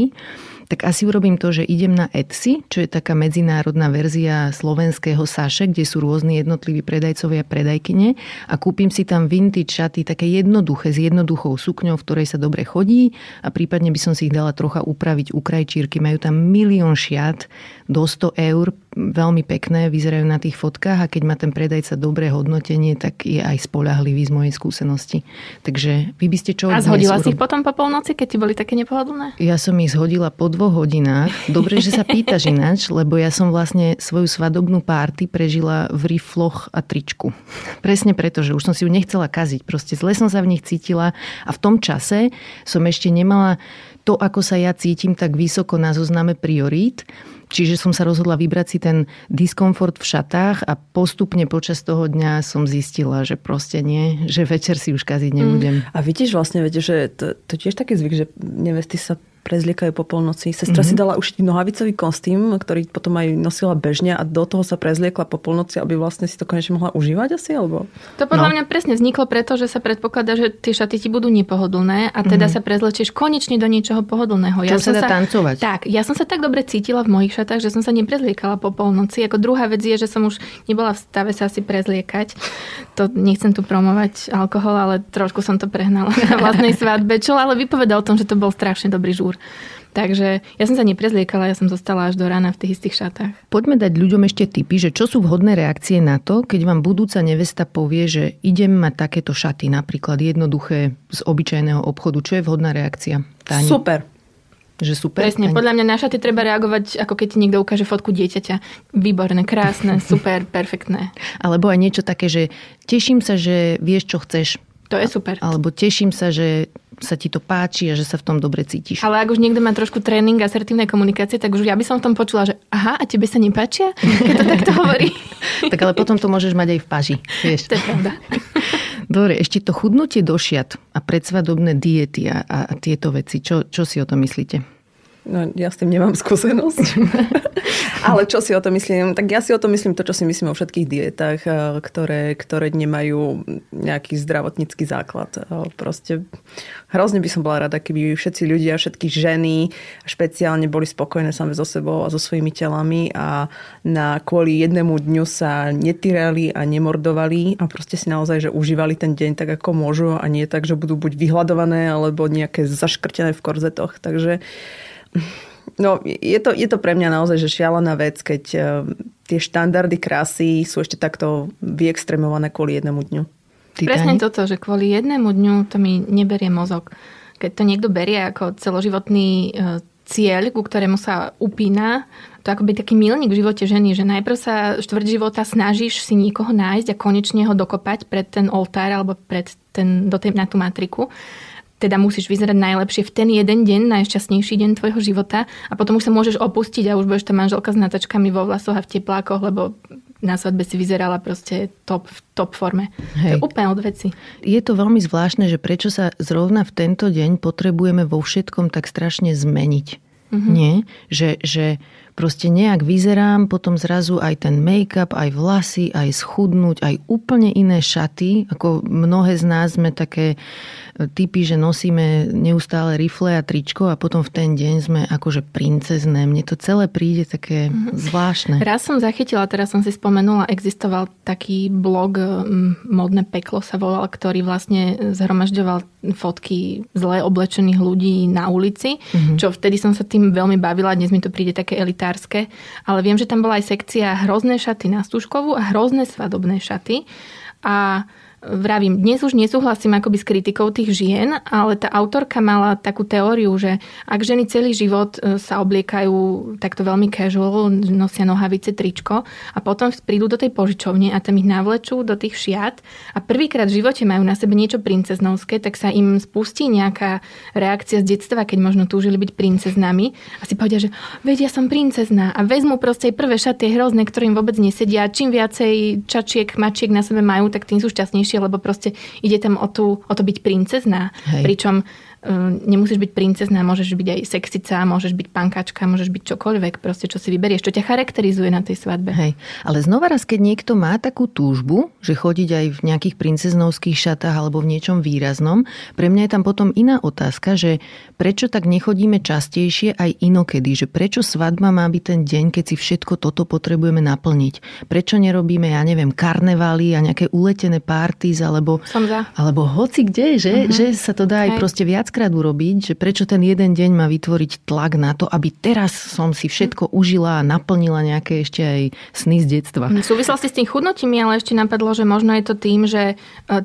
tak asi urobím to, že idem na Etsy, čo je taká medzinárodná verzia slovenského Saše, kde sú rôzni jednotliví predajcovia a predajkyne a kúpim si tam vintage šaty, také jednoduché, s jednoduchou sukňou, v ktorej sa dobre chodí a prípadne by som si ich dala trocha upraviť u krajčírky. Majú tam milión šiat do 100 eur, veľmi pekné, vyzerajú na tých fotkách a keď má ten predajca dobré hodnotenie, tak je aj spolahlivý z mojej skúsenosti. Takže vy by ste čo A zhodila si ich potom po polnoci, keď ti boli také nepohodlné? Ja som ich zhodila po dvoch hodinách. Dobre, že sa pýtaš ináč, lebo ja som vlastne svoju svadobnú párty prežila v rifloch a tričku. Presne preto, že už som si ju nechcela kaziť. Proste zle som sa v nich cítila a v tom čase som ešte nemala to, ako sa ja cítim, tak vysoko na zozname priorít. Čiže som sa rozhodla vybrať si ten diskomfort v šatách a postupne počas toho dňa som zistila, že proste nie, že večer si už kaziť nebudem. Mm. A vidíš vlastne, viete, že to, to tiež taký zvyk, že nevesty sa prezliekajú po polnoci. Sestra mm-hmm. si dala ušiť nohavicový kostým, ktorý potom aj nosila bežne a do toho sa prezliekla po polnoci, aby vlastne si to konečne mohla užívať asi? Alebo... To podľa no. mňa presne vzniklo preto, že sa predpokladá, že tie šaty ti budú nepohodlné a teda mm-hmm. sa prezlečieš konečne do niečoho pohodlného. Ja Čo sa dá tancovať. Tak, ja som sa tak dobre cítila v mojich šatách, že som sa neprezliekala po polnoci. Ako druhá vec je, že som už nebola v stave sa asi prezliekať. To nechcem tu promovať alkohol, ale trošku som to prehnala na vlastnej svadbe, čo ale vypovedal o tom, že to bol strašne dobrý žúr. Takže ja som sa neprezliekala, ja som zostala až do rána v tých istých šatách. Poďme dať ľuďom ešte tipy, že čo sú vhodné reakcie na to, keď vám budúca nevesta povie, že idem mať takéto šaty, napríklad jednoduché z obyčajného obchodu. Čo je vhodná reakcia? Táni? Super. Že super? Presne, podľa mňa na šaty treba reagovať, ako keď ti niekto ukáže fotku dieťaťa. Výborné, krásne, super, perfektné. Alebo aj niečo také, že teším sa, že vieš, čo chceš. To je super. Alebo teším sa, že sa ti to páči a že sa v tom dobre cítiš. Ale ak už niekto má trošku tréning asertívnej komunikácie, tak už ja by som v tom počula, že aha, a tebe sa nepáčia, keď to takto hovorí. tak ale potom to môžeš mať aj v paži. Vieš. To je pravda. Dobre, ešte to chudnutie do šiat a predsvadobné diety a, a, tieto veci. Čo, čo si o tom myslíte? No, ja s tým nemám skúsenosť. Ale čo si o to myslím? Tak ja si o to myslím to, čo si myslím o všetkých dietách, eh, ktoré, ktoré nemajú nejaký zdravotnícky základ. Eh, proste hrozne by som bola rada, keby všetci ľudia, všetky ženy špeciálne boli spokojné same so sebou a so svojimi telami a na kvôli jednému dňu sa netyrali a nemordovali a proste si naozaj, že užívali ten deň tak, ako môžu a nie tak, že budú buď vyhľadované alebo nejaké zaškrtené v korzetoch. Takže No, je to, je to pre mňa naozaj že šialená vec, keď uh, tie štandardy krásy sú ešte takto vyextremované kvôli jednému dňu. Titanic? Presne toto, že kvôli jednému dňu to mi neberie mozog. Keď to niekto berie ako celoživotný uh, cieľ, ku ktorému sa upína, to ako by taký milník v živote ženy, že najprv sa štvrť života snažíš si niekoho nájsť a konečne ho dokopať pred ten oltár alebo pred ten, do tej, na tú matriku teda musíš vyzerať najlepšie v ten jeden deň, najšťastnejší deň tvojho života a potom už sa môžeš opustiť a už budeš tá manželka s natačkami vo vlasoch a v teplákoch, lebo na svadbe si vyzerala proste top, v top forme. Hej. To je úplne od veci. Je to veľmi zvláštne, že prečo sa zrovna v tento deň potrebujeme vo všetkom tak strašne zmeniť. Mm-hmm. Nie? Že, že proste nejak vyzerám, potom zrazu aj ten make-up, aj vlasy, aj schudnúť, aj úplne iné šaty. Ako mnohé z nás sme také typy, že nosíme neustále rifle a tričko a potom v ten deň sme akože princezné. Mne to celé príde také mm-hmm. zvláštne. Raz som zachytila, teraz som si spomenula, existoval taký blog Modné peklo sa volal, ktorý vlastne zhromažďoval fotky zle oblečených ľudí na ulici, mm-hmm. čo vtedy som sa tým veľmi bavila, dnes mi to príde také elitárske, ale viem, že tam bola aj sekcia hrozné šaty na stúžkovú a hrozné svadobné šaty a vravím, dnes už nesúhlasím akoby s kritikou tých žien, ale tá autorka mala takú teóriu, že ak ženy celý život e, sa obliekajú takto veľmi casual, nosia nohavice, tričko a potom prídu do tej požičovne a tam ich navlečú do tých šiat a prvýkrát v živote majú na sebe niečo princeznovské, tak sa im spustí nejaká reakcia z detstva, keď možno túžili byť princeznami a si povedia, že vedia, som princezná a vezmu proste prvé šaty hrozné, ktorým vôbec nesedia. Čím viacej čačiek, mačiek na sebe majú, tak tým sú šťastnejšie, lebo proste ide tam o, tú, o to byť princezná. Hej. Pričom nemusíš byť princezná, môžeš byť aj sexica, môžeš byť pankačka, môžeš byť čokoľvek, proste čo si vyberieš, čo ťa charakterizuje na tej svadbe. Hej, ale znova raz, keď niekto má takú túžbu, že chodiť aj v nejakých princeznovských šatách alebo v niečom výraznom, pre mňa je tam potom iná otázka, že prečo tak nechodíme častejšie aj inokedy, že prečo svadba má byť ten deň, keď si všetko toto potrebujeme naplniť. Prečo nerobíme, ja neviem, karnevály a nejaké uletené parties alebo, alebo hoci kde, že, uh-huh. že sa to dá aj Hej. proste viac viackrát urobiť, že prečo ten jeden deň má vytvoriť tlak na to, aby teraz som si všetko užila a naplnila nejaké ešte aj sny z detstva. V súvislosti s tým chudnotím ale ešte napadlo, že možno je to tým, že e,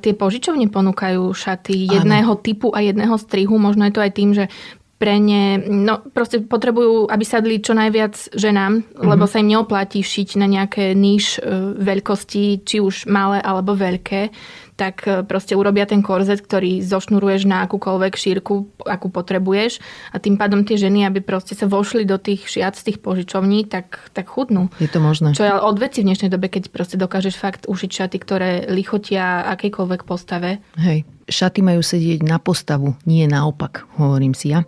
tie požičovne ponúkajú šaty jedného Áno. typu a jedného strihu. Možno je to aj tým, že pre ne, no proste potrebujú, aby sadli čo najviac ženám, mm-hmm. lebo sa im neoplatí šiť na nejaké níž e, veľkosti, či už malé alebo veľké tak e, proste urobia ten korzet, ktorý zošnuruješ na akúkoľvek šírku, akú potrebuješ a tým pádom tie ženy, aby proste sa vošli do tých šiat z tých požičovní, tak, tak chudnú. Je to možné. Čo je ale odveci v dnešnej dobe, keď proste dokážeš fakt ušiť šaty, ktoré lichotia akejkoľvek postave. Hej, šaty majú sedieť na postavu, nie naopak, hovorím si ja.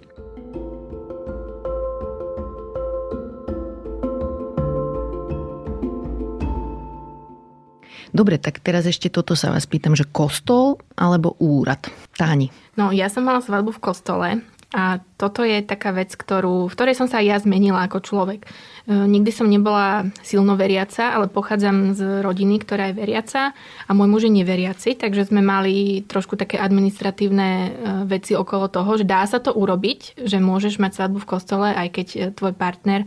Dobre, tak teraz ešte toto sa vás pýtam, že kostol alebo úrad? Táni. No, ja som mala svadbu v kostole a toto je taká vec, ktorú, v ktorej som sa aj ja zmenila ako človek. E, nikdy som nebola silno veriaca, ale pochádzam z rodiny, ktorá je veriaca a môj muž je neveriaci, takže sme mali trošku také administratívne e, veci okolo toho, že dá sa to urobiť, že môžeš mať svadbu v kostole, aj keď e, tvoj partner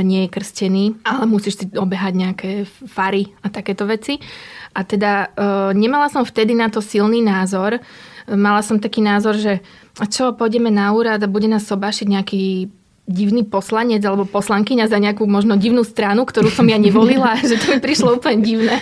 nie je krstený, ale musíš si obehať nejaké fary a takéto veci. A teda nemala som vtedy na to silný názor. Mala som taký názor, že čo, pôjdeme na úrad a bude nás sobášiť nejaký divný poslanec alebo poslankyňa za nejakú možno divnú stranu, ktorú som ja nevolila, že to mi prišlo úplne divné.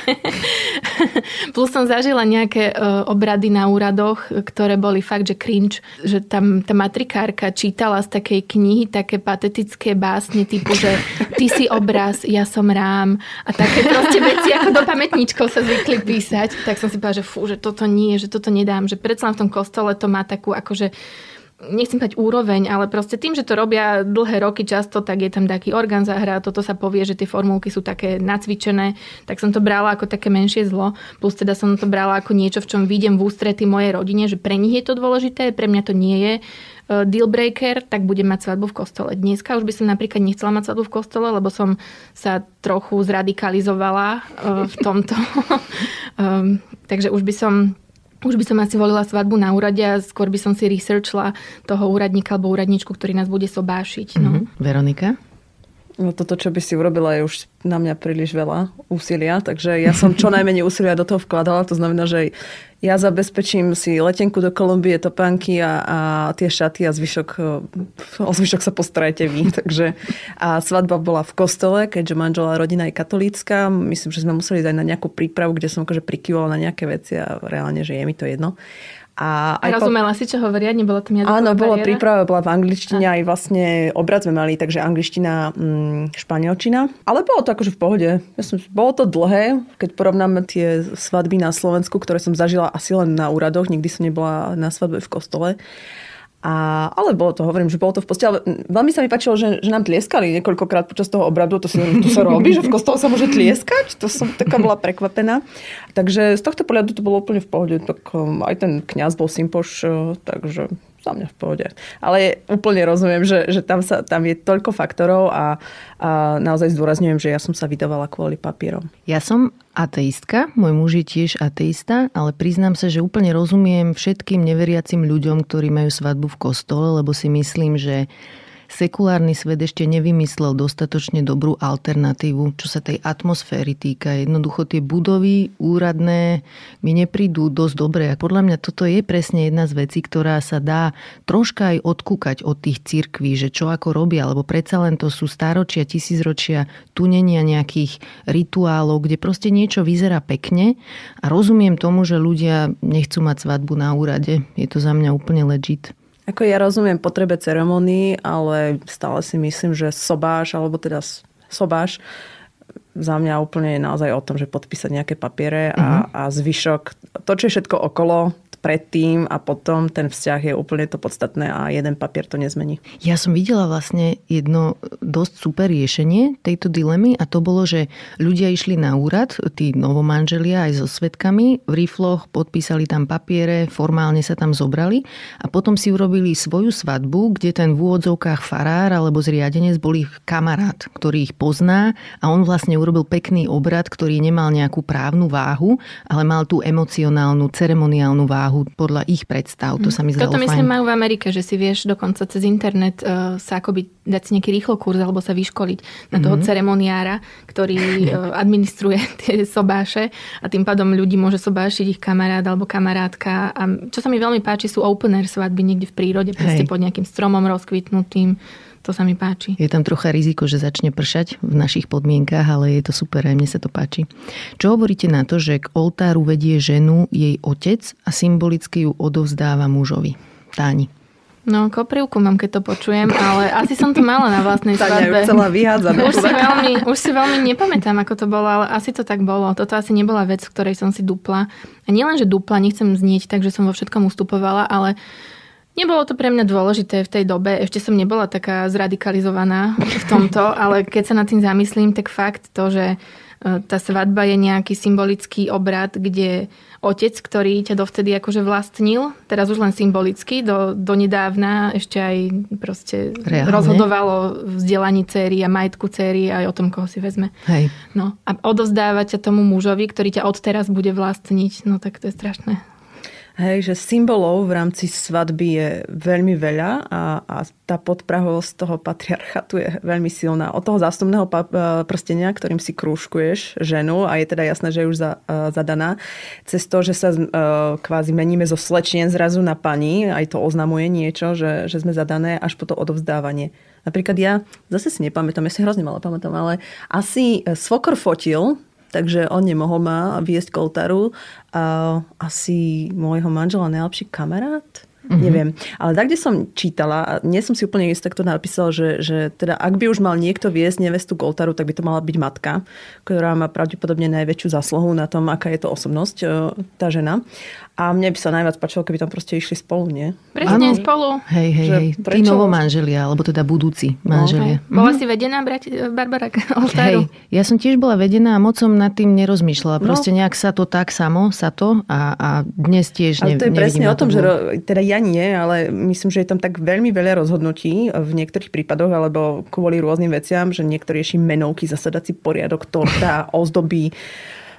Plus som zažila nejaké uh, obrady na úradoch, ktoré boli fakt, že cringe, že tam tá matrikárka čítala z takej knihy také patetické básne typu, že ty si obraz, ja som rám a také proste veci ako do pamätníčkov sa zvykli písať. Tak som si povedala, že fú, že toto nie, že toto nedám, že predsa v tom kostole to má takú akože nechcem povedať úroveň, ale proste tým, že to robia dlhé roky často, tak je tam taký orgán zahra, toto sa povie, že tie formulky sú také nacvičené, tak som to brala ako také menšie zlo, plus teda som to brala ako niečo, v čom vidím v ústrety mojej rodine, že pre nich je to dôležité, pre mňa to nie je e, deal breaker, tak budem mať svadbu v kostole. Dneska už by som napríklad nechcela mať svadbu v kostole, lebo som sa trochu zradikalizovala e, v tomto. um, takže už by som už by som asi volila svadbu na úrade a skôr by som si researchla toho úradníka alebo úradničku, ktorý nás bude sobášiť. No. Mm-hmm. Veronika? No toto, čo by si urobila, je už na mňa príliš veľa úsilia, takže ja som čo najmenej úsilia do toho vkladala. To znamená, že ja zabezpečím si letenku do Kolumbie, topánky a, a tie šaty a zvyšok, o zvyšok sa postarajte vy. Takže, a svadba bola v kostole, keďže manželá rodina je katolícka. Myslím, že sme museli aj na nejakú prípravu, kde som akože prikyvala na nejaké veci a reálne, že je mi to jedno. A aj Rozumela po... si, čo hovoria? Nebolo tam jazyková Áno, bolo príprava, bola v angličtine, a. aj vlastne obrad sme mali, takže angličtina, mm, španielčina. Ale bolo to akože v pohode. Ja som, bolo to dlhé, keď porovnáme tie svadby na Slovensku, ktoré som zažila asi len na úradoch, nikdy som nebola na svadbe v kostole. A, ale bolo to, hovorím, že bolo to v posteli. Veľmi sa mi páčilo, že, že nám tlieskali niekoľkokrát počas toho obradu. To, si, to sa robí, že v kostole sa môže tlieskať. To som taká bola prekvapená. Takže z tohto pohľadu to bolo úplne v pohode. Tak um, aj ten kňaz bol simpoš, uh, takže za mňa v pohode. Ale úplne rozumiem, že, že tam, sa, tam je toľko faktorov a, a naozaj zdôrazňujem, že ja som sa vydávala kvôli papierom. Ja som ateistka, môj muž je tiež ateista, ale priznám sa, že úplne rozumiem všetkým neveriacim ľuďom, ktorí majú svadbu v kostole, lebo si myslím, že sekulárny svet ešte nevymyslel dostatočne dobrú alternatívu, čo sa tej atmosféry týka. Jednoducho tie budovy úradné mi neprídu dosť dobre. A podľa mňa toto je presne jedna z vecí, ktorá sa dá troška aj odkúkať od tých cirkví, že čo ako robia, lebo predsa len to sú stáročia, tisícročia tunenia nejakých rituálov, kde proste niečo vyzerá pekne a rozumiem tomu, že ľudia nechcú mať svadbu na úrade. Je to za mňa úplne legit. Ako ja rozumiem potrebe ceremonii, ale stále si myslím, že sobáš, alebo teda sobáš, za mňa úplne je naozaj o tom, že podpísať nejaké papiere a, uh-huh. a zvyšok, to, čo je všetko okolo, predtým a potom ten vzťah je úplne to podstatné a jeden papier to nezmení. Ja som videla vlastne jedno dosť super riešenie tejto dilemy a to bolo, že ľudia išli na úrad, tí novomanželia aj so svetkami, v rifloch podpísali tam papiere, formálne sa tam zobrali a potom si urobili svoju svadbu, kde ten v úvodzovkách farár alebo zriadenec bol ich kamarát, ktorý ich pozná a on vlastne urobil pekný obrad, ktorý nemal nejakú právnu váhu, ale mal tú emocionálnu, ceremoniálnu váhu váhu podľa ich predstav. To sa mi zdalo Toto myslím majú v Amerike, že si vieš dokonca cez internet uh, sa akoby dať si nejaký rýchlo kurz alebo sa vyškoliť na toho mm-hmm. ceremoniára, ktorý uh, administruje tie sobáše a tým pádom ľudí môže sobášiť ich kamarát alebo kamarátka. A čo sa mi veľmi páči sú open air svadby niekde v prírode, proste pod nejakým stromom rozkvitnutým to sa mi páči. Je tam trocha riziko, že začne pršať v našich podmienkách, ale je to super, aj mne sa to páči. Čo hovoríte na to, že k oltáru vedie ženu jej otec a symbolicky ju odovzdáva mužovi? Táni. No, koprivku mám, keď to počujem, ale asi som to mala na vlastnej svadbe. celá vyhádzať. Už si, veľmi, už si veľmi nepamätám, ako to bolo, ale asi to tak bolo. Toto asi nebola vec, v ktorej som si dupla. A nielen, že dupla, nechcem znieť, takže som vo všetkom ustupovala, ale Nebolo to pre mňa dôležité v tej dobe, ešte som nebola taká zradikalizovaná v tomto, ale keď sa nad tým zamyslím, tak fakt to, že e, tá svadba je nejaký symbolický obrad, kde otec, ktorý ťa dovtedy akože vlastnil, teraz už len symbolicky, do, do nedávna ešte aj proste Reálne. rozhodovalo vzdelaní céry a majetku céry aj o tom, koho si vezme. Hej. No, a odozdávať ťa tomu mužovi, ktorý ťa odteraz bude vlastniť, no tak to je strašné. Hej, že symbolov v rámci svadby je veľmi veľa a, a tá podprahovosť toho patriarchatu je veľmi silná. Od toho zástupného e, prstenia, ktorým si krúžkuješ ženu a je teda jasné, že je už za, uh, zadaná, cez to, že sa uh, kvázi meníme zo slečien zrazu na pani, aj to oznamuje niečo, že, že sme zadané, až po to odovzdávanie. Napríklad ja, zase si nepamätám, ja si hrozne malo pamätám, ale asi svokor fotil takže on nemohol ma viesť k oltáru. A asi môjho manžela najlepší kamarát, Mm-hmm. Neviem. Ale tak, kde som čítala, a nie som si úplne istá, kto napísal, že, že teda ak by už mal niekto viesť nevestu k oltáru, tak by to mala byť matka, ktorá má pravdepodobne najväčšiu zasluhu na tom, aká je to osobnosť, e, tá žena. A mne by sa najviac páčilo, keby tam proste išli spolu, nie? Presne, ano. spolu. Hej, hej, hej. Tí novo manželia, alebo teda budúci manželia. No, Bola mhm. si vedená, brať, Barbara, oltáru? Hej, ja som tiež bola vedená a moc som nad tým nerozmýšľala. No. Proste nejak sa to tak samo, sa to a, a dnes tiež ne, Ale to je presne o tom, že teda ja nie, ale myslím, že je tam tak veľmi veľa rozhodnutí v niektorých prípadoch, alebo kvôli rôznym veciam, že niektorí ešte menovky, zasadací poriadok, torta, ozdoby,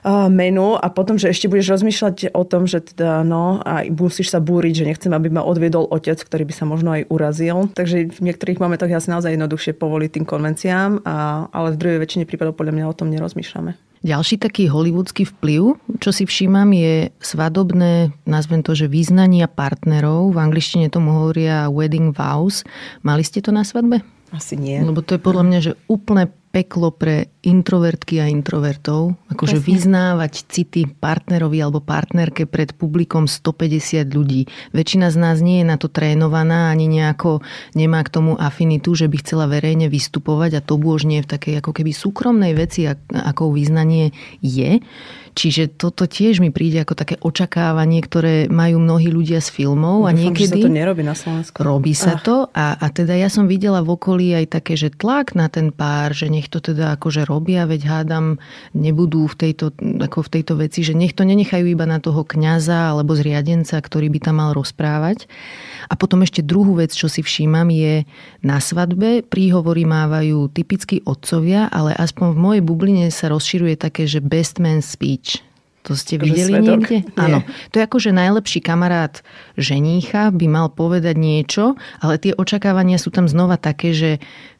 menu a potom, že ešte budeš rozmýšľať o tom, že teda no a musíš sa búriť, že nechcem, aby ma odviedol otec, ktorý by sa možno aj urazil. Takže v niektorých momentoch je asi naozaj jednoduchšie povoliť tým konvenciám, a, ale v druhej väčšine prípadov podľa mňa o tom nerozmýšľame. Ďalší taký hollywoodsky vplyv, čo si všímam, je svadobné, nazvem to, že význania partnerov. V angličtine tomu hovoria wedding vows. Mali ste to na svadbe? Asi nie. Lebo to je podľa mňa, že úplne peklo pre introvertky a introvertov. Akože Presne. vyznávať city partnerovi alebo partnerke pred publikom 150 ľudí. Väčšina z nás nie je na to trénovaná, ani nejako nemá k tomu afinitu, že by chcela verejne vystupovať a to už nie v takej ako keby súkromnej veci, akou význanie je. Čiže toto tiež mi príde ako také očakávanie, ktoré majú mnohí ľudia z filmov. a niekedy... Že sa to nerobí na Slovensku. Robí sa Ach. to a, a teda ja som videla v okolí aj také, že tlak na ten pár, že nech to teda akože robia, veď hádam, nebudú v tejto, ako v tejto veci, že nech to nenechajú iba na toho kňaza alebo zriadenca, ktorý by tam mal rozprávať. A potom ešte druhú vec, čo si všímam, je na svadbe príhovory mávajú typicky otcovia, ale aspoň v mojej bubline sa rozširuje také, že best man speech To ste videli svedok? niekde? Nie. Áno. To je ako, že najlepší kamarát ženícha by mal povedať niečo, ale tie očakávania sú tam znova také, že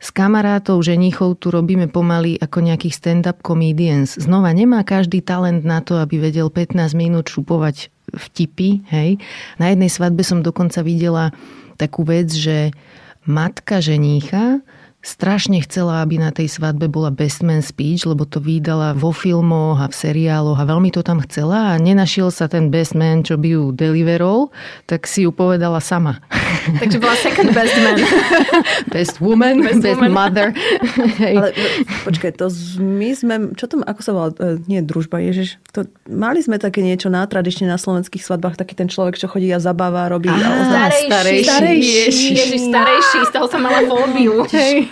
s kamarátov ženíchov tu robíme pomaly ako nejakých stand-up comedians. Znova nemá každý talent na to, aby vedel 15 minút šupovať vtipy. Hej. Na jednej svadbe som dokonca videla takú vec, že matka ženícha strašne chcela, aby na tej svadbe bola best man speech, lebo to vydala vo filmoch a v seriáloch a veľmi to tam chcela a nenašiel sa ten best man, čo by ju deliverol, tak si ju povedala sama. Takže bola second best man. best woman, best, best woman. mother. Ale počkaj, to my sme, čo tam, ako sa volá, e, nie družba, ježiš, to, mali sme také niečo na tradične na slovenských svadbách, taký ten človek, čo chodí a zabáva, robí. Á, a starejší. Starejší. Starejší. Ježiš, starejší, z toho sa mala fóbiu.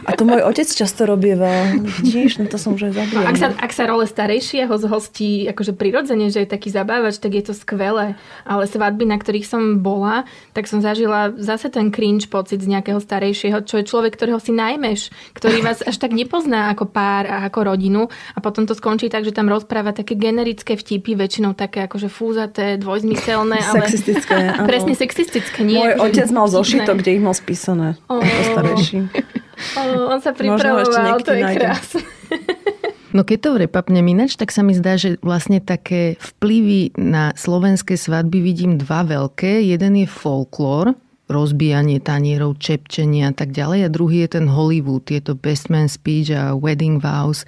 A to môj otec často robieva. Vidíš, no to som už aj zabila. Ak sa, ak sa role starejšieho zhostí akože prirodzene, že je taký zabávač, tak je to skvelé. Ale svadby, na ktorých som bola, tak som zažila zase ten cringe pocit z nejakého starejšieho, čo je človek, ktorého si najmeš, ktorý vás až tak nepozná ako pár a ako rodinu a potom to skončí tak, že tam rozpráva také generické vtipy, väčšinou také akože fúzaté, dvojzmyselné. Ale... Sexistické. Presne sexistické. Nie, Môj otec mal zošitok, kde ich mal spísané. Oh. starejší. Oh, on sa pripravoval, to je krásne. No keď to repapnem ináč, tak sa mi zdá, že vlastne také vplyvy na slovenské svadby vidím dva veľké. Jeden je folklór, rozbijanie tanierov, čepčenie a tak ďalej. A druhý je ten Hollywood, je to Best Man Speech a Wedding Vows.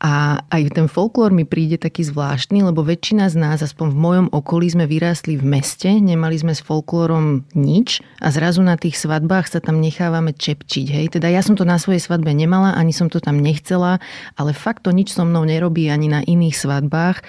A aj ten folklór mi príde taký zvláštny, lebo väčšina z nás, aspoň v mojom okolí, sme vyrástli v meste, nemali sme s folklórom nič a zrazu na tých svadbách sa tam nechávame čepčiť. Hej? Teda ja som to na svojej svadbe nemala, ani som to tam nechcela, ale fakt to nič so mnou nerobí ani na iných svadbách.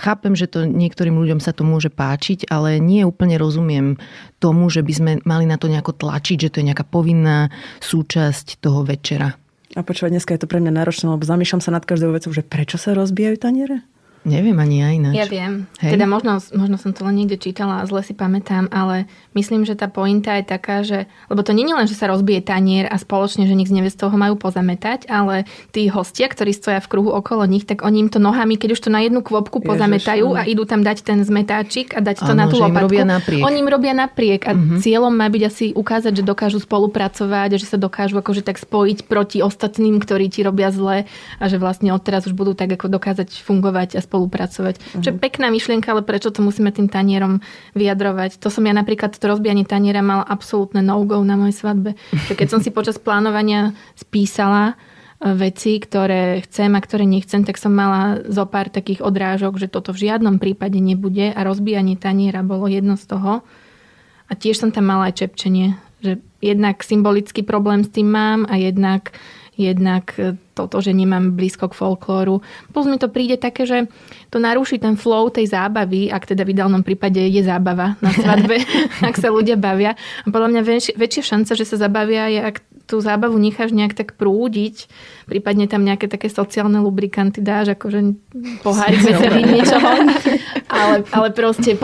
Chápem, že to niektorým ľuďom sa to môže páčiť, ale nie úplne rozumiem tomu, že by sme mali na to nejako tlačiť, že to je nejaká povinná súčasť toho večera. A počúvať, dneska je to pre mňa náročné, lebo zamýšľam sa nad každou vecou, že prečo sa rozbijajú taniere? Neviem ani ja ináč. Ja viem. Hej. Teda možno, možno som to len niekde čítala a zle si pamätám, ale myslím, že tá pointa je taká, že... Lebo to nie je len, že sa rozbije tanier a spoločne, že nik z nevestou ho majú pozametať, ale tí hostia, ktorí stoja v kruhu okolo nich, tak oni im to nohami, keď už to na jednu kvopku pozametajú Ježiš, a idú tam dať ten zmetáčik a dať to ano, na tú lopatku. Im robia napriek. Oni im robia napriek a uh-huh. cieľom má byť asi ukázať, že dokážu spolupracovať a že sa dokážu akože tak spojiť proti ostatným, ktorí ti robia zle a že vlastne odteraz už budú tak ako dokázať fungovať a spolupracovať. Uh-huh. Čo je pekná myšlienka, ale prečo to musíme tým tanierom vyjadrovať? To som ja napríklad, to rozbijanie taniera mala absolútne no-go na mojej svadbe. Že keď som si počas plánovania spísala e, veci, ktoré chcem a ktoré nechcem, tak som mala zo pár takých odrážok, že toto v žiadnom prípade nebude a rozbijanie taniera bolo jedno z toho. A tiež som tam mala aj čepčenie, že jednak symbolický problém s tým mám a jednak jednak e, toto, že nemám blízko k folklóru. Plus mi to príde také, že to naruší ten flow tej zábavy, ak teda v ideálnom prípade je zábava na svadbe, ak sa ľudia bavia. A podľa mňa väč, väčšia šanca, že sa zabavia, je ak tú zábavu necháš nejak tak prúdiť, prípadne tam nejaké také sociálne lubrikanty dáš, akože pohárik veselý niečo. ale, ale proste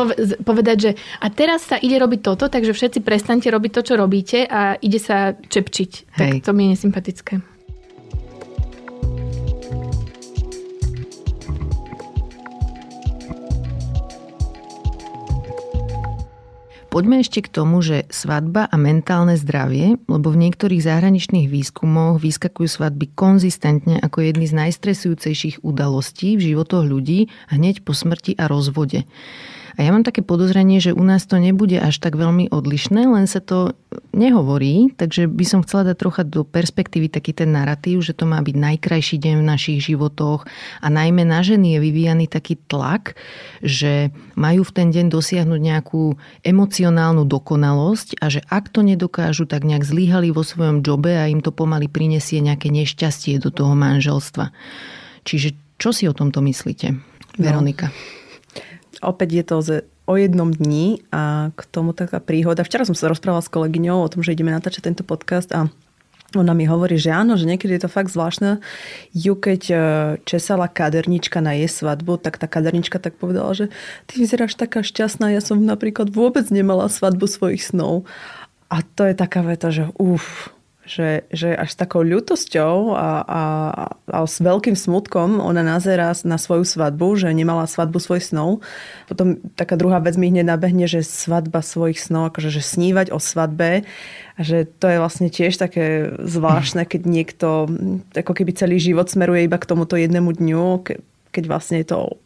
povedať, že a teraz sa ide robiť toto, takže všetci prestante robiť to, čo robíte a ide sa čepčiť. Tak Hej. to mi je nesympatické. Poďme ešte k tomu, že svadba a mentálne zdravie, lebo v niektorých zahraničných výskumoch vyskakujú svadby konzistentne ako jedny z najstresujúcejších udalostí v životoch ľudí hneď po smrti a rozvode. A ja mám také podozrenie, že u nás to nebude až tak veľmi odlišné, len sa to nehovorí, takže by som chcela dať trocha do perspektívy taký ten narratív, že to má byť najkrajší deň v našich životoch a najmä na ženy je vyvíjaný taký tlak, že majú v ten deň dosiahnuť nejakú emocionálnu dokonalosť a že ak to nedokážu, tak nejak zlíhali vo svojom jobe a im to pomaly prinesie nejaké nešťastie do toho manželstva. Čiže čo si o tomto myslíte, no. Veronika? No opäť je to ze, o jednom dni a k tomu taká príhoda. Včera som sa rozprávala s kolegyňou o tom, že ideme natáčať tento podcast a ona mi hovorí, že áno, že niekedy je to fakt zvláštne. Ju keď e, česala kadernička na jej svadbu, tak tá kadernička tak povedala, že ty vyzeráš taká šťastná, ja som napríklad vôbec nemala svadbu svojich snov. A to je taká veta, že uf, že, že až s takou ľutosťou a, a, a s veľkým smutkom ona nazerá na svoju svadbu, že nemala svadbu svojich snov. Potom taká druhá vec mi hneď nabehne, že svadba svojich snov, akože že snívať o svadbe a že to je vlastne tiež také zvláštne, keď niekto ako keby celý život smeruje iba k tomuto jednému dňu, keď vlastne to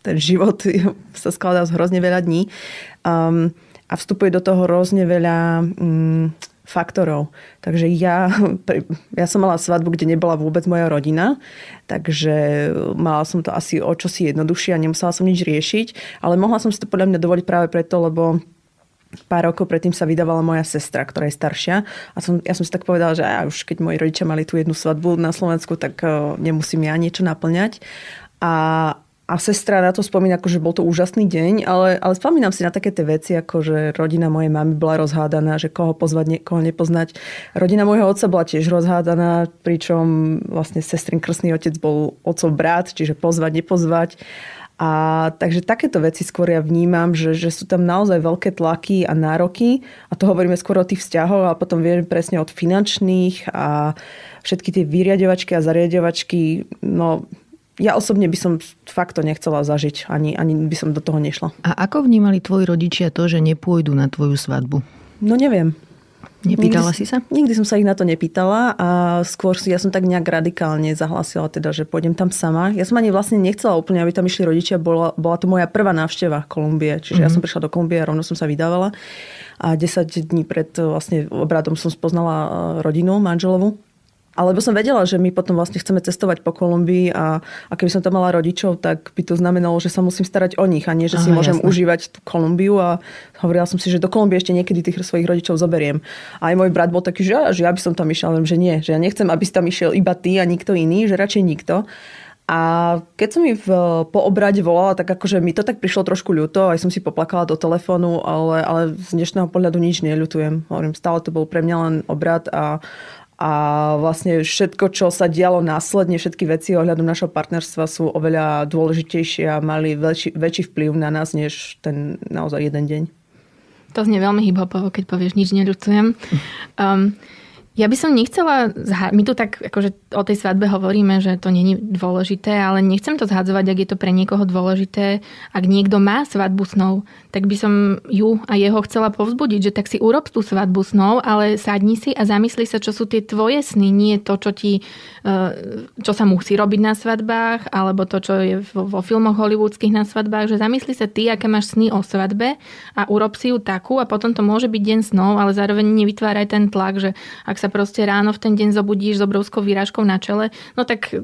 ten život sa skladá z hrozne veľa dní. Um, a vstupuje do toho hrozne veľa um, faktorov. Takže ja, ja som mala svadbu, kde nebola vôbec moja rodina, takže mala som to asi o čosi jednoduchšie a nemusela som nič riešiť, ale mohla som si to podľa mňa dovoliť práve preto, lebo pár rokov predtým sa vydávala moja sestra, ktorá je staršia. A som, ja som si tak povedala, že ja už keď moji rodičia mali tú jednu svadbu na Slovensku, tak uh, nemusím ja niečo naplňať. A, a sestra na to spomína, ako, že bol to úžasný deň, ale, ale spomínam si na také tie veci, ako že rodina mojej mamy bola rozhádaná, že koho pozvať, koho nepoznať. Rodina môjho otca bola tiež rozhádaná, pričom vlastne sestrin krstný otec bol otcov brat, čiže pozvať, nepozvať. A takže takéto veci skôr ja vnímam, že, že sú tam naozaj veľké tlaky a nároky a to hovoríme skôr o tých vzťahoch a potom viem presne od finančných a všetky tie vyriadovačky a zariadovačky, no ja osobne by som fakt to nechcela zažiť, ani, ani by som do toho nešla. A ako vnímali tvoji rodičia to, že nepôjdu na tvoju svadbu? No neviem. Nepýtala nikdy, si sa? Nikdy som sa ich na to nepýtala a skôr si, ja som tak nejak radikálne zahlasila teda, že pôjdem tam sama. Ja som ani vlastne nechcela úplne, aby tam išli rodičia. Bola, bola to moja prvá návšteva Kolumbie, čiže mm-hmm. ja mhm. som prišla do Kolumbie a rovno som sa vydávala. A 10 dní pred vlastne obradom som spoznala eh, rodinu manželovu alebo som vedela, že my potom vlastne chceme cestovať po Kolumbii a, a keby som tam mala rodičov, tak by to znamenalo, že sa musím starať o nich a nie, že Aha, si môžem jasné. užívať tú Kolumbiu a hovorila som si, že do Kolumbie ešte niekedy tých svojich rodičov zoberiem. A aj môj brat bol taký, že, že ja by som tam išiel, ale že nie, že ja nechcem, aby si tam išiel iba ty a nikto iný, že radšej nikto. A keď som mi v, po obrade volala, tak akože mi to tak prišlo trošku ľúto, aj som si poplakala do telefónu, ale, ale z dnešného pohľadu nič neľutujem. Hovorím, stále to bol pre mňa len obrad a a vlastne všetko, čo sa dialo následne, všetky veci ohľadom našho partnerstva sú oveľa dôležitejšie a mali väčší, väčší vplyv na nás, než ten naozaj jeden deň. To znie veľmi hip-hopovo, keď povieš, nič neľutujem. Um, ja by som nechcela, my tu tak akože o tej svadbe hovoríme, že to není dôležité, ale nechcem to zhadzovať, ak je to pre niekoho dôležité. Ak niekto má svadbu snov, tak by som ju a jeho chcela povzbudiť, že tak si urob tú svadbu snov, ale sadni si a zamysli sa, čo sú tie tvoje sny, nie to, čo ti, e, čo sa musí robiť na svadbách, alebo to, čo je vo, vo filmoch hollywoodských na svadbách, že zamysli sa ty, aké máš sny o svadbe a urob si ju takú a potom to môže byť deň snov, ale zároveň nevytváraj ten tlak, že ak sa proste ráno v ten deň zobudíš s obrovskou výražkou na čele, no tak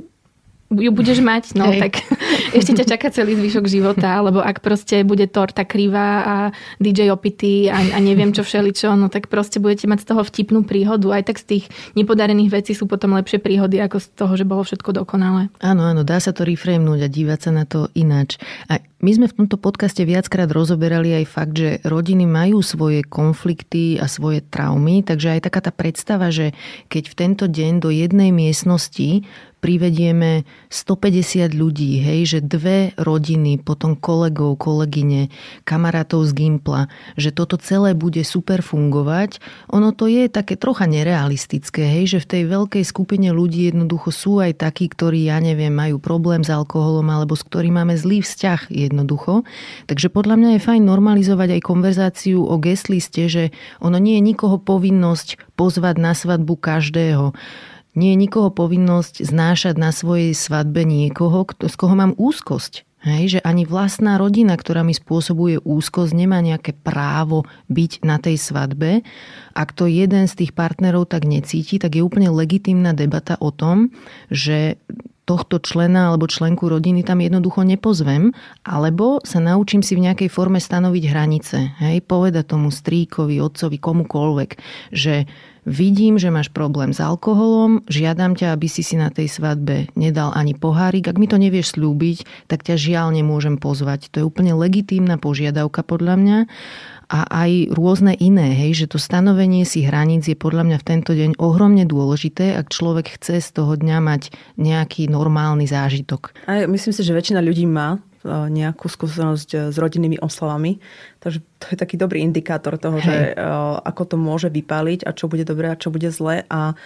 ju budeš mať, no Hej. tak ešte ťa čaká celý zvyšok života, alebo ak proste bude torta krivá a DJ opity a, a neviem čo všeličo, no tak proste budete mať z toho vtipnú príhodu. Aj tak z tých nepodarených vecí sú potom lepšie príhody, ako z toho, že bolo všetko dokonalé. Áno, áno, dá sa to reframenúť a dívať sa na to ináč. A my sme v tomto podcaste viackrát rozoberali aj fakt, že rodiny majú svoje konflikty a svoje traumy, takže aj taká tá predstava, že keď v tento deň do jednej miestnosti privedieme 150 ľudí, hej, že dve rodiny, potom kolegov, kolegyne, kamarátov z Gimpla, že toto celé bude super fungovať, ono to je také trocha nerealistické, hej, že v tej veľkej skupine ľudí jednoducho sú aj takí, ktorí, ja neviem, majú problém s alkoholom alebo s ktorým máme zlý vzťah jednoducho. Takže podľa mňa je fajn normalizovať aj konverzáciu o guest liste, že ono nie je nikoho povinnosť pozvať na svadbu každého nie je nikoho povinnosť znášať na svojej svadbe niekoho, z koho mám úzkosť. Hej, že ani vlastná rodina, ktorá mi spôsobuje úzkosť, nemá nejaké právo byť na tej svadbe. Ak to jeden z tých partnerov tak necíti, tak je úplne legitimná debata o tom, že tohto člena alebo členku rodiny tam jednoducho nepozvem, alebo sa naučím si v nejakej forme stanoviť hranice. Hej, povedať tomu stríkovi, otcovi, komukoľvek, že vidím, že máš problém s alkoholom, žiadam ťa, aby si si na tej svadbe nedal ani pohárik. Ak mi to nevieš slúbiť, tak ťa žiaľ nemôžem pozvať. To je úplne legitímna požiadavka podľa mňa a aj rôzne iné, hej, že to stanovenie si hraníc je podľa mňa v tento deň ohromne dôležité, ak človek chce z toho dňa mať nejaký normálny zážitok. A myslím si, že väčšina ľudí má nejakú skúsenosť e, s rodinnými oslavami. Takže to je taký dobrý indikátor toho, Hej. že ako to môže vypáliť a čo bude dobré a čo bude zlé. A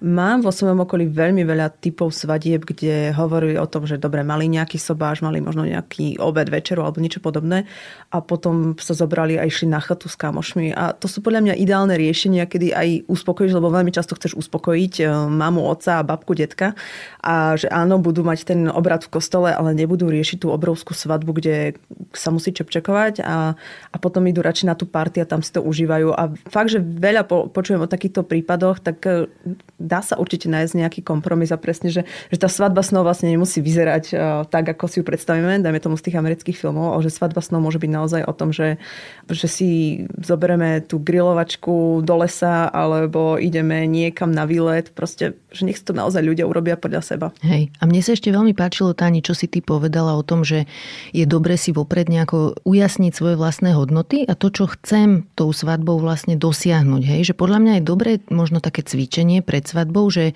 Mám vo svojom okolí veľmi veľa typov svadieb, kde hovorili o tom, že dobre, mali nejaký sobáš, mali možno nejaký obed, večeru alebo niečo podobné a potom sa zobrali a išli na chatu s kamošmi. A to sú podľa mňa ideálne riešenia, kedy aj uspokojíš, lebo veľmi často chceš uspokojiť e, mamu, otca a babku, detka a že áno, budú mať ten obrad v kostole, ale nebudú riešiť tú obrovskú svadbu, kde sa musí čepčekovať a, a potom idú radšej na tú party a tam si to užívajú. A fakt, že veľa po, počujem o takýchto prípadoch, tak e, dá sa určite nájsť nejaký kompromis a presne, že, že tá svadba snov vlastne nemusí vyzerať uh, tak, ako si ju predstavíme, dajme tomu z tých amerických filmov, ale že svadba snov môže byť naozaj o tom, že, že si zoberieme tú grilovačku do lesa alebo ideme niekam na výlet, proste, že nech to naozaj ľudia urobia podľa seba. Hej, a mne sa ešte veľmi páčilo, Táni, čo si ty povedala o tom, že je dobre si vopred nejako ujasniť svoje vlastné hodnoty a to, čo chcem tou svadbou vlastne dosiahnuť. Hej, že podľa mňa je dobre možno také cvičenie pred svadbou, že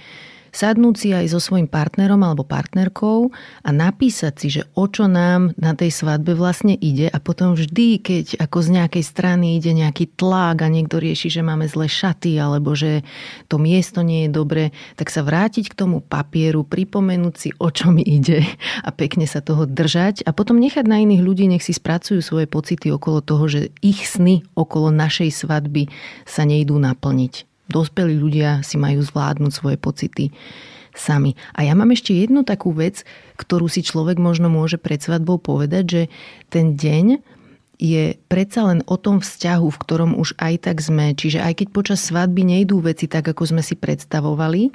sadnúť si aj so svojím partnerom alebo partnerkou a napísať si, že o čo nám na tej svadbe vlastne ide a potom vždy, keď ako z nejakej strany ide nejaký tlak a niekto rieši, že máme zlé šaty alebo že to miesto nie je dobre, tak sa vrátiť k tomu papieru, pripomenúť si, o čo mi ide a pekne sa toho držať a potom nechať na iných ľudí, nech si spracujú svoje pocity okolo toho, že ich sny okolo našej svadby sa nejdú naplniť. Dospelí ľudia si majú zvládnuť svoje pocity sami. A ja mám ešte jednu takú vec, ktorú si človek možno môže pred svadbou povedať, že ten deň je predsa len o tom vzťahu, v ktorom už aj tak sme. Čiže aj keď počas svadby nejdú veci tak, ako sme si predstavovali,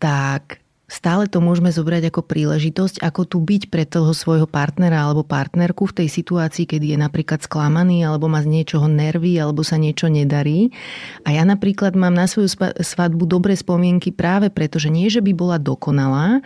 tak stále to môžeme zobrať ako príležitosť, ako tu byť pre toho svojho partnera alebo partnerku v tej situácii, kedy je napríklad sklamaný alebo má z niečoho nervy alebo sa niečo nedarí. A ja napríklad mám na svoju svadbu dobré spomienky práve preto, že nie, že by bola dokonalá,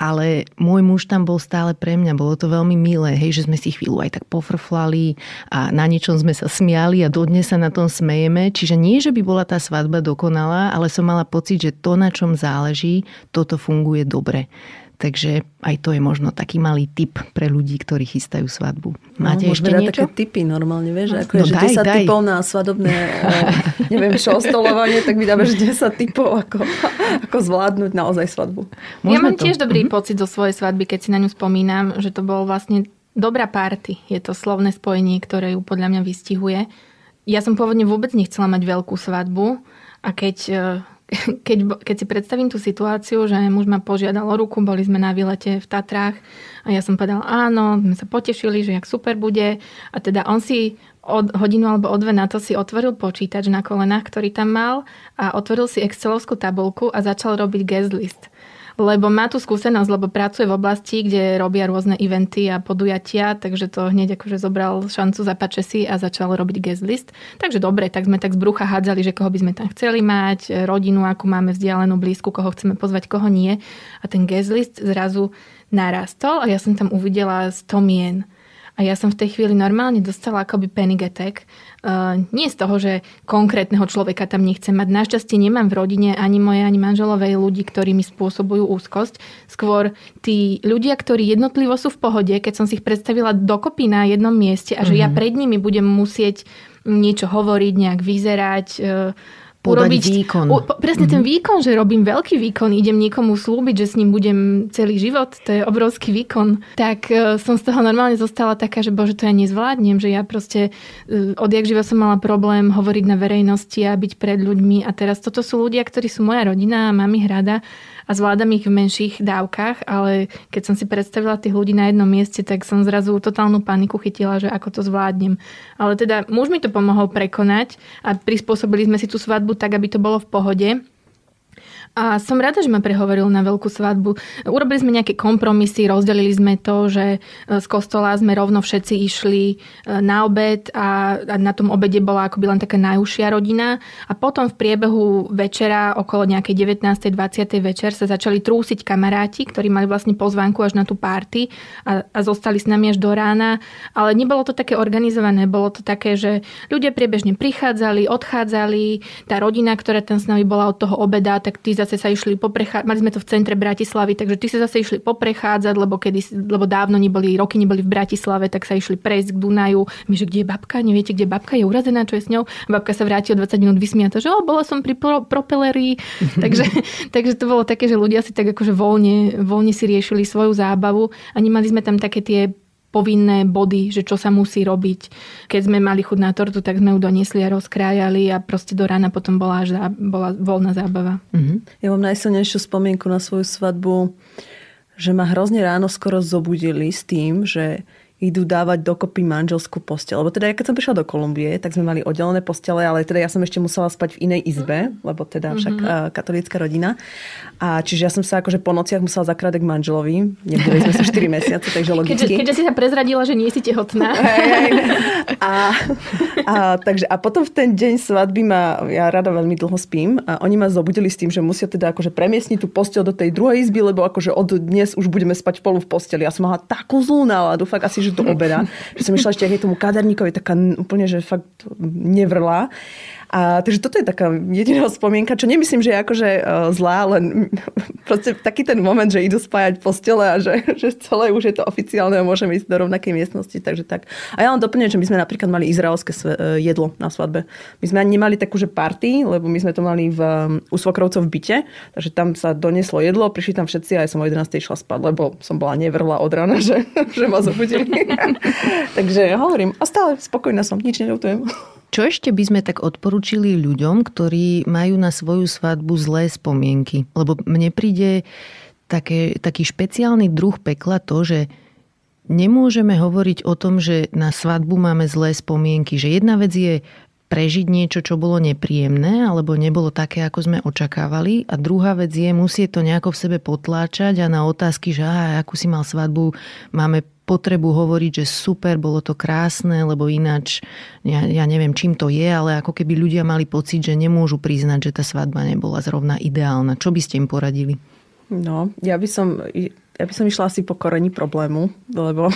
ale môj muž tam bol stále pre mňa. Bolo to veľmi milé, hej, že sme si chvíľu aj tak pofrflali a na niečom sme sa smiali a dodnes sa na tom smejeme. Čiže nie, že by bola tá svadba dokonalá, ale som mala pocit, že to, na čom záleží, toto funguje dobre. Takže aj to je možno taký malý tip pre ľudí, ktorí chystajú svadbu. No, Máte no, ešte niečo? také tipy normálne, vieš, ako no, je, že daj, 10 daj. tipov na svadobné, eh, neviem čo, stolovanie, tak mi dávaš 10 tipov, ako, ako zvládnuť naozaj svadbu. Môžeme ja mám to? tiež dobrý mm-hmm. pocit zo svojej svadby, keď si na ňu spomínam, že to bolo vlastne dobrá party. Je to slovné spojenie, ktoré ju podľa mňa vystihuje. Ja som pôvodne vôbec nechcela mať veľkú svadbu a keď eh, keď, keď si predstavím tú situáciu, že muž ma požiadal o ruku, boli sme na výlete v Tatrách a ja som povedala áno, sme sa potešili, že jak super bude. A teda on si od hodinu alebo o dve na to si otvoril počítač na kolenách, ktorý tam mal a otvoril si Excelovskú tabulku a začal robiť guest list lebo má tú skúsenosť, lebo pracuje v oblasti, kde robia rôzne eventy a podujatia, takže to hneď akože zobral šancu zapáče si a začal robiť guest list. Takže dobre, tak sme tak z brucha hádzali, že koho by sme tam chceli mať, rodinu, akú máme vzdialenú blízku, koho chceme pozvať, koho nie. A ten guest list zrazu narastol a ja som tam uvidela 100 mien. A ja som v tej chvíli normálne dostala akoby panic attack. Uh, nie z toho, že konkrétneho človeka tam nechcem mať. Našťastie nemám v rodine ani moje, ani manželovej ľudí, ktorí mi spôsobujú úzkosť. Skôr tí ľudia, ktorí jednotlivo sú v pohode, keď som si ich predstavila dokopy na jednom mieste a že mm-hmm. ja mhm. pred nimi budem musieť niečo hovoriť, nejak vyzerať, uh, urobiť výkon. U, presne mm-hmm. ten mhm. výkon, že robím veľký výkon, idem niekomu slúbiť, že s ním budem celý život, to je obrovský výkon. Tak uh, som z toho normálne zostala taká, že bože, to ja nezvládnem, že ja proste uh, odjak živa som mala problém hovoriť na verejnosti a byť pred ľuďmi a teraz toto sú ľudia, ktorí sú moja rodina a mám ich rada a zvládam ich v menších dávkach, ale keď som si predstavila tých ľudí na jednom mieste, tak som zrazu totálnu paniku chytila, že ako to zvládnem. Ale teda muž mi to pomohol prekonať a prispôsobili sme si tú svadbu tak, aby to bolo v pohode. A som rada, že ma prehovoril na veľkú svadbu. Urobili sme nejaké kompromisy, rozdelili sme to, že e, z kostola sme rovno všetci išli e, na obed a na tom obede bola akoby len taká najúžšia rodina. A potom v priebehu večera, okolo nejakej 19. 20. večer sa začali trúsiť kamaráti, ktorí mali vlastne pozvánku až na tú party a, a zostali s nami až do rána. Ale nebolo to také organizované, bolo to také, že ľudia priebežne prichádzali, odchádzali, tá rodina, ktorá tam s nami bola od toho obeda, tak tí zase sa išli poprechádzať, mali sme to v centre Bratislavy, takže tí sa zase išli poprechádzať, lebo, kedy, lebo dávno neboli, roky neboli v Bratislave, tak sa išli prejsť k Dunaju. My, že kde je babka? Neviete, kde babka je urazená, čo je s ňou? Babka sa vráti o 20 minút vysmiata, že o, bola som pri pro, propeleri. takže, takže to bolo také, že ľudia si tak akože voľne, voľne si riešili svoju zábavu a nemali sme tam také tie povinné body, že čo sa musí robiť. Keď sme mali chuť na tortu, tak sme ju doniesli a rozkrájali a proste do rána potom bola až zá, bola voľná zábava. Mm-hmm. Ja mám najsilnejšiu spomienku na svoju svadbu, že ma hrozne ráno skoro zobudili s tým, že idú dávať dokopy manželskú postel. Lebo teda, keď som prišla do Kolumbie, tak sme mali oddelené postele, ale teda ja som ešte musela spať v inej izbe, lebo teda však mm-hmm. katolícka rodina. A čiže ja som sa akože po nociach musela zakrádať k manželovi. Nevedeli sme sa 4 mesiace, takže logicky. Keďže, keďže si sa prezradila, že nie si tehotná. a, a, takže, a potom v ten deň svadby ma, ja rada veľmi dlho spím, a oni ma zobudili s tým, že musia teda akože premiesniť tú postel do tej druhej izby, lebo akože od dnes už budeme spať spolu v posteli. Ja som mala takú zlú náladu, fakt asi, že do obeda, že som išla ešte aj tomu kaderníkovi, taká úplne, že fakt nevrla. A, takže toto je taká jediná spomienka, čo nemyslím, že je akože uh, zlá, len proste taký ten moment, že idú spájať postele a že, že celé už je to oficiálne a môžeme ísť do rovnakej miestnosti. Takže tak. A ja len doplňujem, že my sme napríklad mali izraelské uh, jedlo na svadbe. My sme ani nemali takú, že party, lebo my sme to mali v, u svokrovcov v byte, takže tam sa donieslo jedlo, prišli tam všetci a ja som o 11. išla spať, lebo som bola nevrla od rána, že, že ma zobudili. takže hovorím, a stále spokojná som, nič neľutujem. Čo ešte by sme tak odporúčili ľuďom, ktorí majú na svoju svadbu zlé spomienky? Lebo mne príde také, taký špeciálny druh pekla to, že nemôžeme hovoriť o tom, že na svadbu máme zlé spomienky. Že jedna vec je prežiť niečo, čo bolo nepríjemné alebo nebolo také, ako sme očakávali. A druhá vec je musieť to nejako v sebe potláčať a na otázky, že aha, akú si mal svadbu, máme potrebu hovoriť, že super, bolo to krásne, lebo ináč ja, ja neviem, čím to je, ale ako keby ľudia mali pocit, že nemôžu priznať, že tá svadba nebola zrovna ideálna. Čo by ste im poradili? No, ja by som, ja by som išla asi po koreni problému, lebo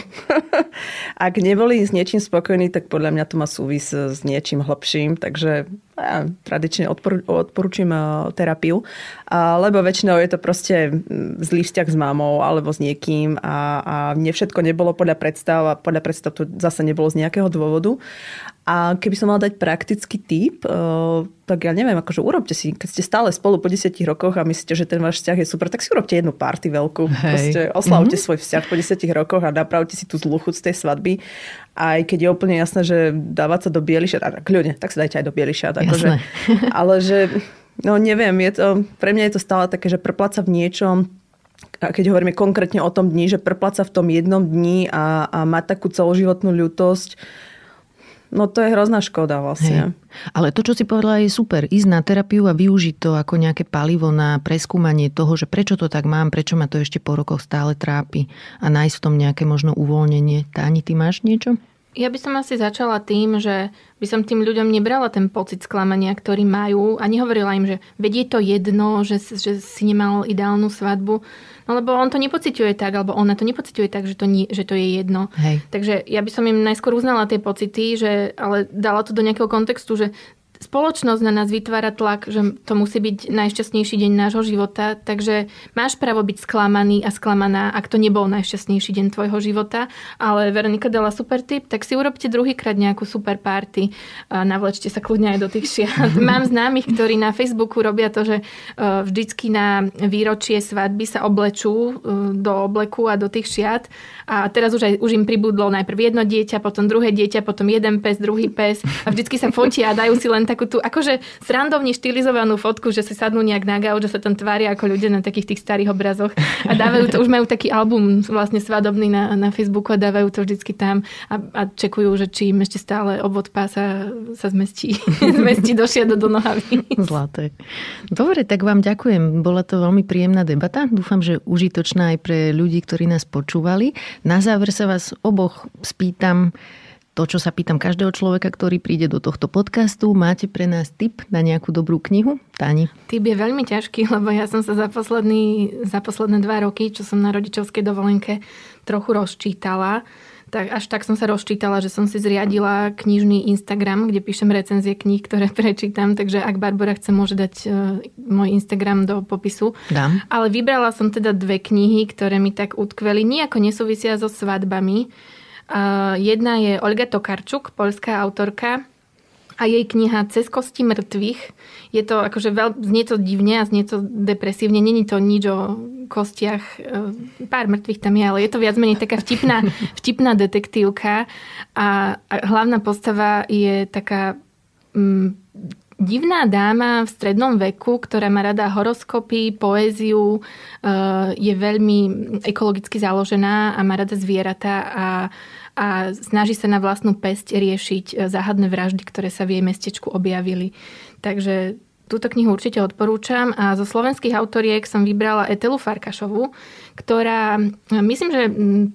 ak neboli s niečím spokojní, tak podľa mňa to má súvis s niečím hlbším, takže ja tradične odporu, odporúčam eh, terapiu, lebo väčšinou je to proste zlý vzťah s mamou alebo s niekým a, a mne všetko nebolo podľa predstav a podľa predstav to zase nebolo z nejakého dôvodu. A keby som mala dať praktický tip, eh, tak ja neviem, akože urobte si, keď ste stále spolu po 10 rokoch a myslíte, že ten váš vzťah je super, tak si urobte jednu party veľkú. Hej. Proste oslavte mm-hmm. svoj vzťah po 10 rokoch a napravte si tú zlú chuť z tej svadby. Aj keď je úplne jasné, že dávať sa do bieliša, kľudne, tak sa dajte aj do bieliša. Akože, ale že, no neviem, je to, pre mňa je to stále také, že prepláca v niečom, a keď hovoríme konkrétne o tom dni, že prepláca v tom jednom dni a, a má takú celoživotnú ľutosť, No to je hrozná škoda vlastne. Hej. Ale to, čo si povedala, je super. Ísť na terapiu a využiť to ako nejaké palivo na preskúmanie toho, že prečo to tak mám, prečo ma to ešte po rokoch stále trápi a nájsť v tom nejaké možno uvoľnenie. Táni, ty máš niečo? Ja by som asi začala tým, že by som tým ľuďom nebrala ten pocit sklamania, ktorý majú a nehovorila im, že vedie to jedno, že, že si nemal ideálnu svadbu, no lebo on to nepociťuje tak, alebo ona to nepociťuje tak, že to, nie, že to je jedno. Hej. Takže ja by som im najskôr uznala tie pocity, že, ale dala to do nejakého kontextu, že spoločnosť na nás vytvára tlak, že to musí byť najšťastnejší deň nášho života, takže máš právo byť sklamaný a sklamaná, ak to nebol najšťastnejší deň tvojho života, ale Veronika dala super tip, tak si urobte druhýkrát nejakú super party navlečte sa kľudne aj do tých šiat. Mám známych, ktorí na Facebooku robia to, že e, vždycky na výročie svadby sa oblečú e, do obleku a do tých šiat. A teraz už, aj, už im pribudlo najprv jedno dieťa, potom druhé dieťa, potom jeden pes, druhý pes. A vždycky sa fotia a dajú si len takú tú akože srandovne štilizovanú fotku, že si sadnú nejak na gauč, že sa tam tvária ako ľudia na takých tých starých obrazoch a dávajú to, už majú taký album vlastne svadobný na, na Facebooku a dávajú to vždycky tam a, a čekujú, že či im ešte stále obvod pása sa zmestí, zmestí do šiado do nohavy. Zlaté. Dobre, tak vám ďakujem. Bola to veľmi príjemná debata. Dúfam, že užitočná aj pre ľudí, ktorí nás počúvali. Na záver sa vás oboch spýtam, To, čo sa pýtam každého človeka, ktorý príde do tohto podcastu, máte pre nás tip na nejakú dobrú knihu? Tani? Tip je veľmi ťažký, lebo ja som sa za, posledný, za posledné dva roky, čo som na rodičovskej dovolenke, trochu rozčítala tak až tak som sa rozčítala, že som si zriadila knižný Instagram, kde píšem recenzie kníh, ktoré prečítam, takže ak Barbara chce, môže dať uh, môj Instagram do popisu. Dám. Ale vybrala som teda dve knihy, ktoré mi tak utkveli, nejako nesúvisia so svadbami. Jedna je Olga Tokarčuk, polská autorka, a jej kniha Cez kosti mŕtvych. Je to akože veľ, znie to divne a znie to depresívne. Není to nič o kostiach. E, pár mŕtvych tam je, ale je to viac menej taká vtipná, vtipná detektívka. A, a hlavná postava je taká mm, divná dáma v strednom veku, ktorá má rada horoskopy, poéziu, e, je veľmi ekologicky založená a má rada zvieratá a a snaží sa na vlastnú pesť riešiť e, záhadné vraždy, ktoré sa v jej mestečku objavili. Takže túto knihu určite odporúčam a zo slovenských autoriek som vybrala Etelu Farkašovu, ktorá myslím, že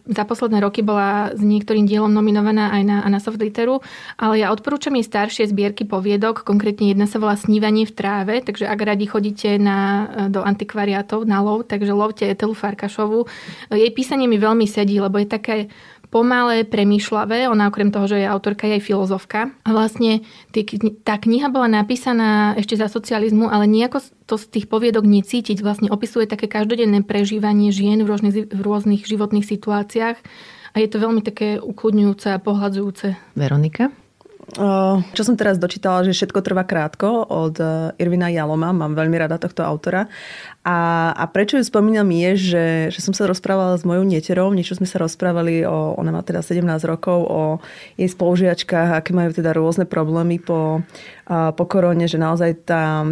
za posledné roky bola s niektorým dielom nominovaná aj na, na Soft Literu, ale ja odporúčam jej staršie zbierky poviedok, konkrétne jedna sa volá Snívanie v tráve, takže ak radi chodíte na, do antikvariátov na lov, takže lovte Etelu Farkašovu. Jej písanie mi veľmi sedí, lebo je také pomalé, premýšľavé. Ona okrem toho, že je autorka, je aj filozofka. A vlastne tá kniha bola napísaná ešte za socializmu, ale nejako to z tých poviedok necítiť. Vlastne opisuje také každodenné prežívanie žien v rôznych, v rôznych životných situáciách. A je to veľmi také ukludňujúce a pohľadzujúce. Veronika? Čo som teraz dočítala, že všetko trvá krátko od e, Irvina Jaloma, mám veľmi rada tohto autora. A, a prečo ju spomínam je, že, že som sa rozprávala s mojou neterou, niečo sme sa rozprávali, o, ona má teda 17 rokov, o jej spolužiačkách, aké majú teda rôzne problémy po, po korone, že naozaj tá,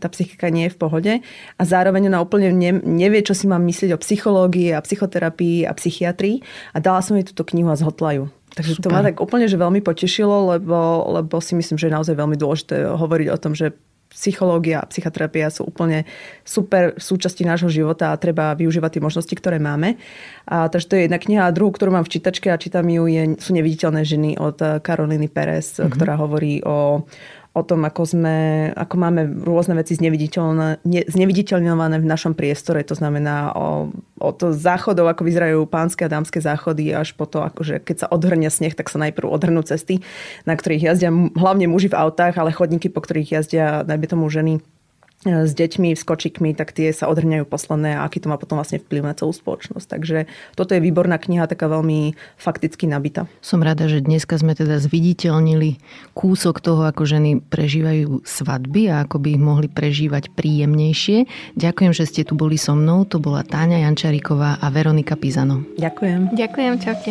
tá psychika nie je v pohode. A zároveň ona úplne nevie, čo si mám myslieť o psychológii a psychoterapii a psychiatrii. A dala som jej túto knihu a zhotla ju. Takže Super. to ma tak úplne, že veľmi potešilo, lebo, lebo si myslím, že je naozaj veľmi dôležité hovoriť o tom, že psychológia a psychoterapia sú úplne super súčasti nášho života a treba využívať tie možnosti, ktoré máme. A, takže to je jedna kniha. A druhú, ktorú mám v čítačke a čítam ju, je, sú Neviditeľné ženy od Karoliny Perez, mm-hmm. ktorá hovorí o, o tom, ako, sme, ako máme rôzne veci zneviditeľňované v našom priestore. To znamená o, o to záchodov, ako vyzerajú pánske a dámske záchody, až po to, akože keď sa odhrňa sneh, tak sa najprv odhrnú cesty, na ktorých jazdia hlavne muži v autách, ale chodníky, po ktorých jazdia, najmä tomu ženy s deťmi, s kočikmi, tak tie sa odhrňajú posledné a aký to má potom vlastne vplyv na celú spoločnosť. Takže toto je výborná kniha, taká veľmi fakticky nabitá. Som rada, že dneska sme teda zviditeľnili kúsok toho, ako ženy prežívajú svadby a ako by ich mohli prežívať príjemnejšie. Ďakujem, že ste tu boli so mnou. To bola Táňa Jančariková a Veronika Pizano. Ďakujem. Ďakujem, čaute.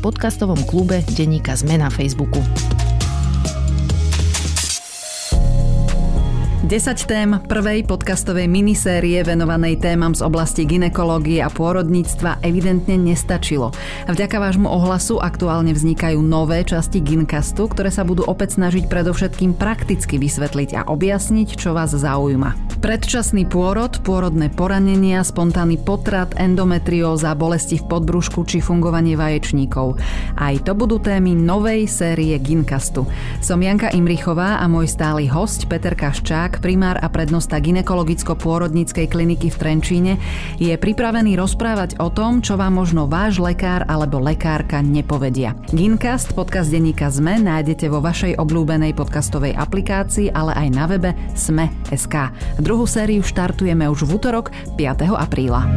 podcastovom klube Deníka Zme na Facebooku. 10 tém prvej podcastovej minisérie venovanej témam z oblasti ginekológie a pôrodníctva evidentne nestačilo. Vďaka vášmu ohlasu aktuálne vznikajú nové časti Gincastu, ktoré sa budú opäť snažiť predovšetkým prakticky vysvetliť a objasniť, čo vás zaujíma. Predčasný pôrod, pôrodné poranenia, spontánny potrat, endometrióza, bolesti v podbrušku či fungovanie vaječníkov. Aj to budú témy novej série Gincastu. Som Janka Imrichová a môj stály host Peter Kaščák primár a prednosta ginekologicko-pôrodníckej kliniky v Trenčíne, je pripravený rozprávať o tom, čo vám možno váš lekár alebo lekárka nepovedia. Gincast, podcast denníka ZME, nájdete vo vašej obľúbenej podcastovej aplikácii, ale aj na webe sme.sk. Druhú sériu štartujeme už v útorok 5. apríla.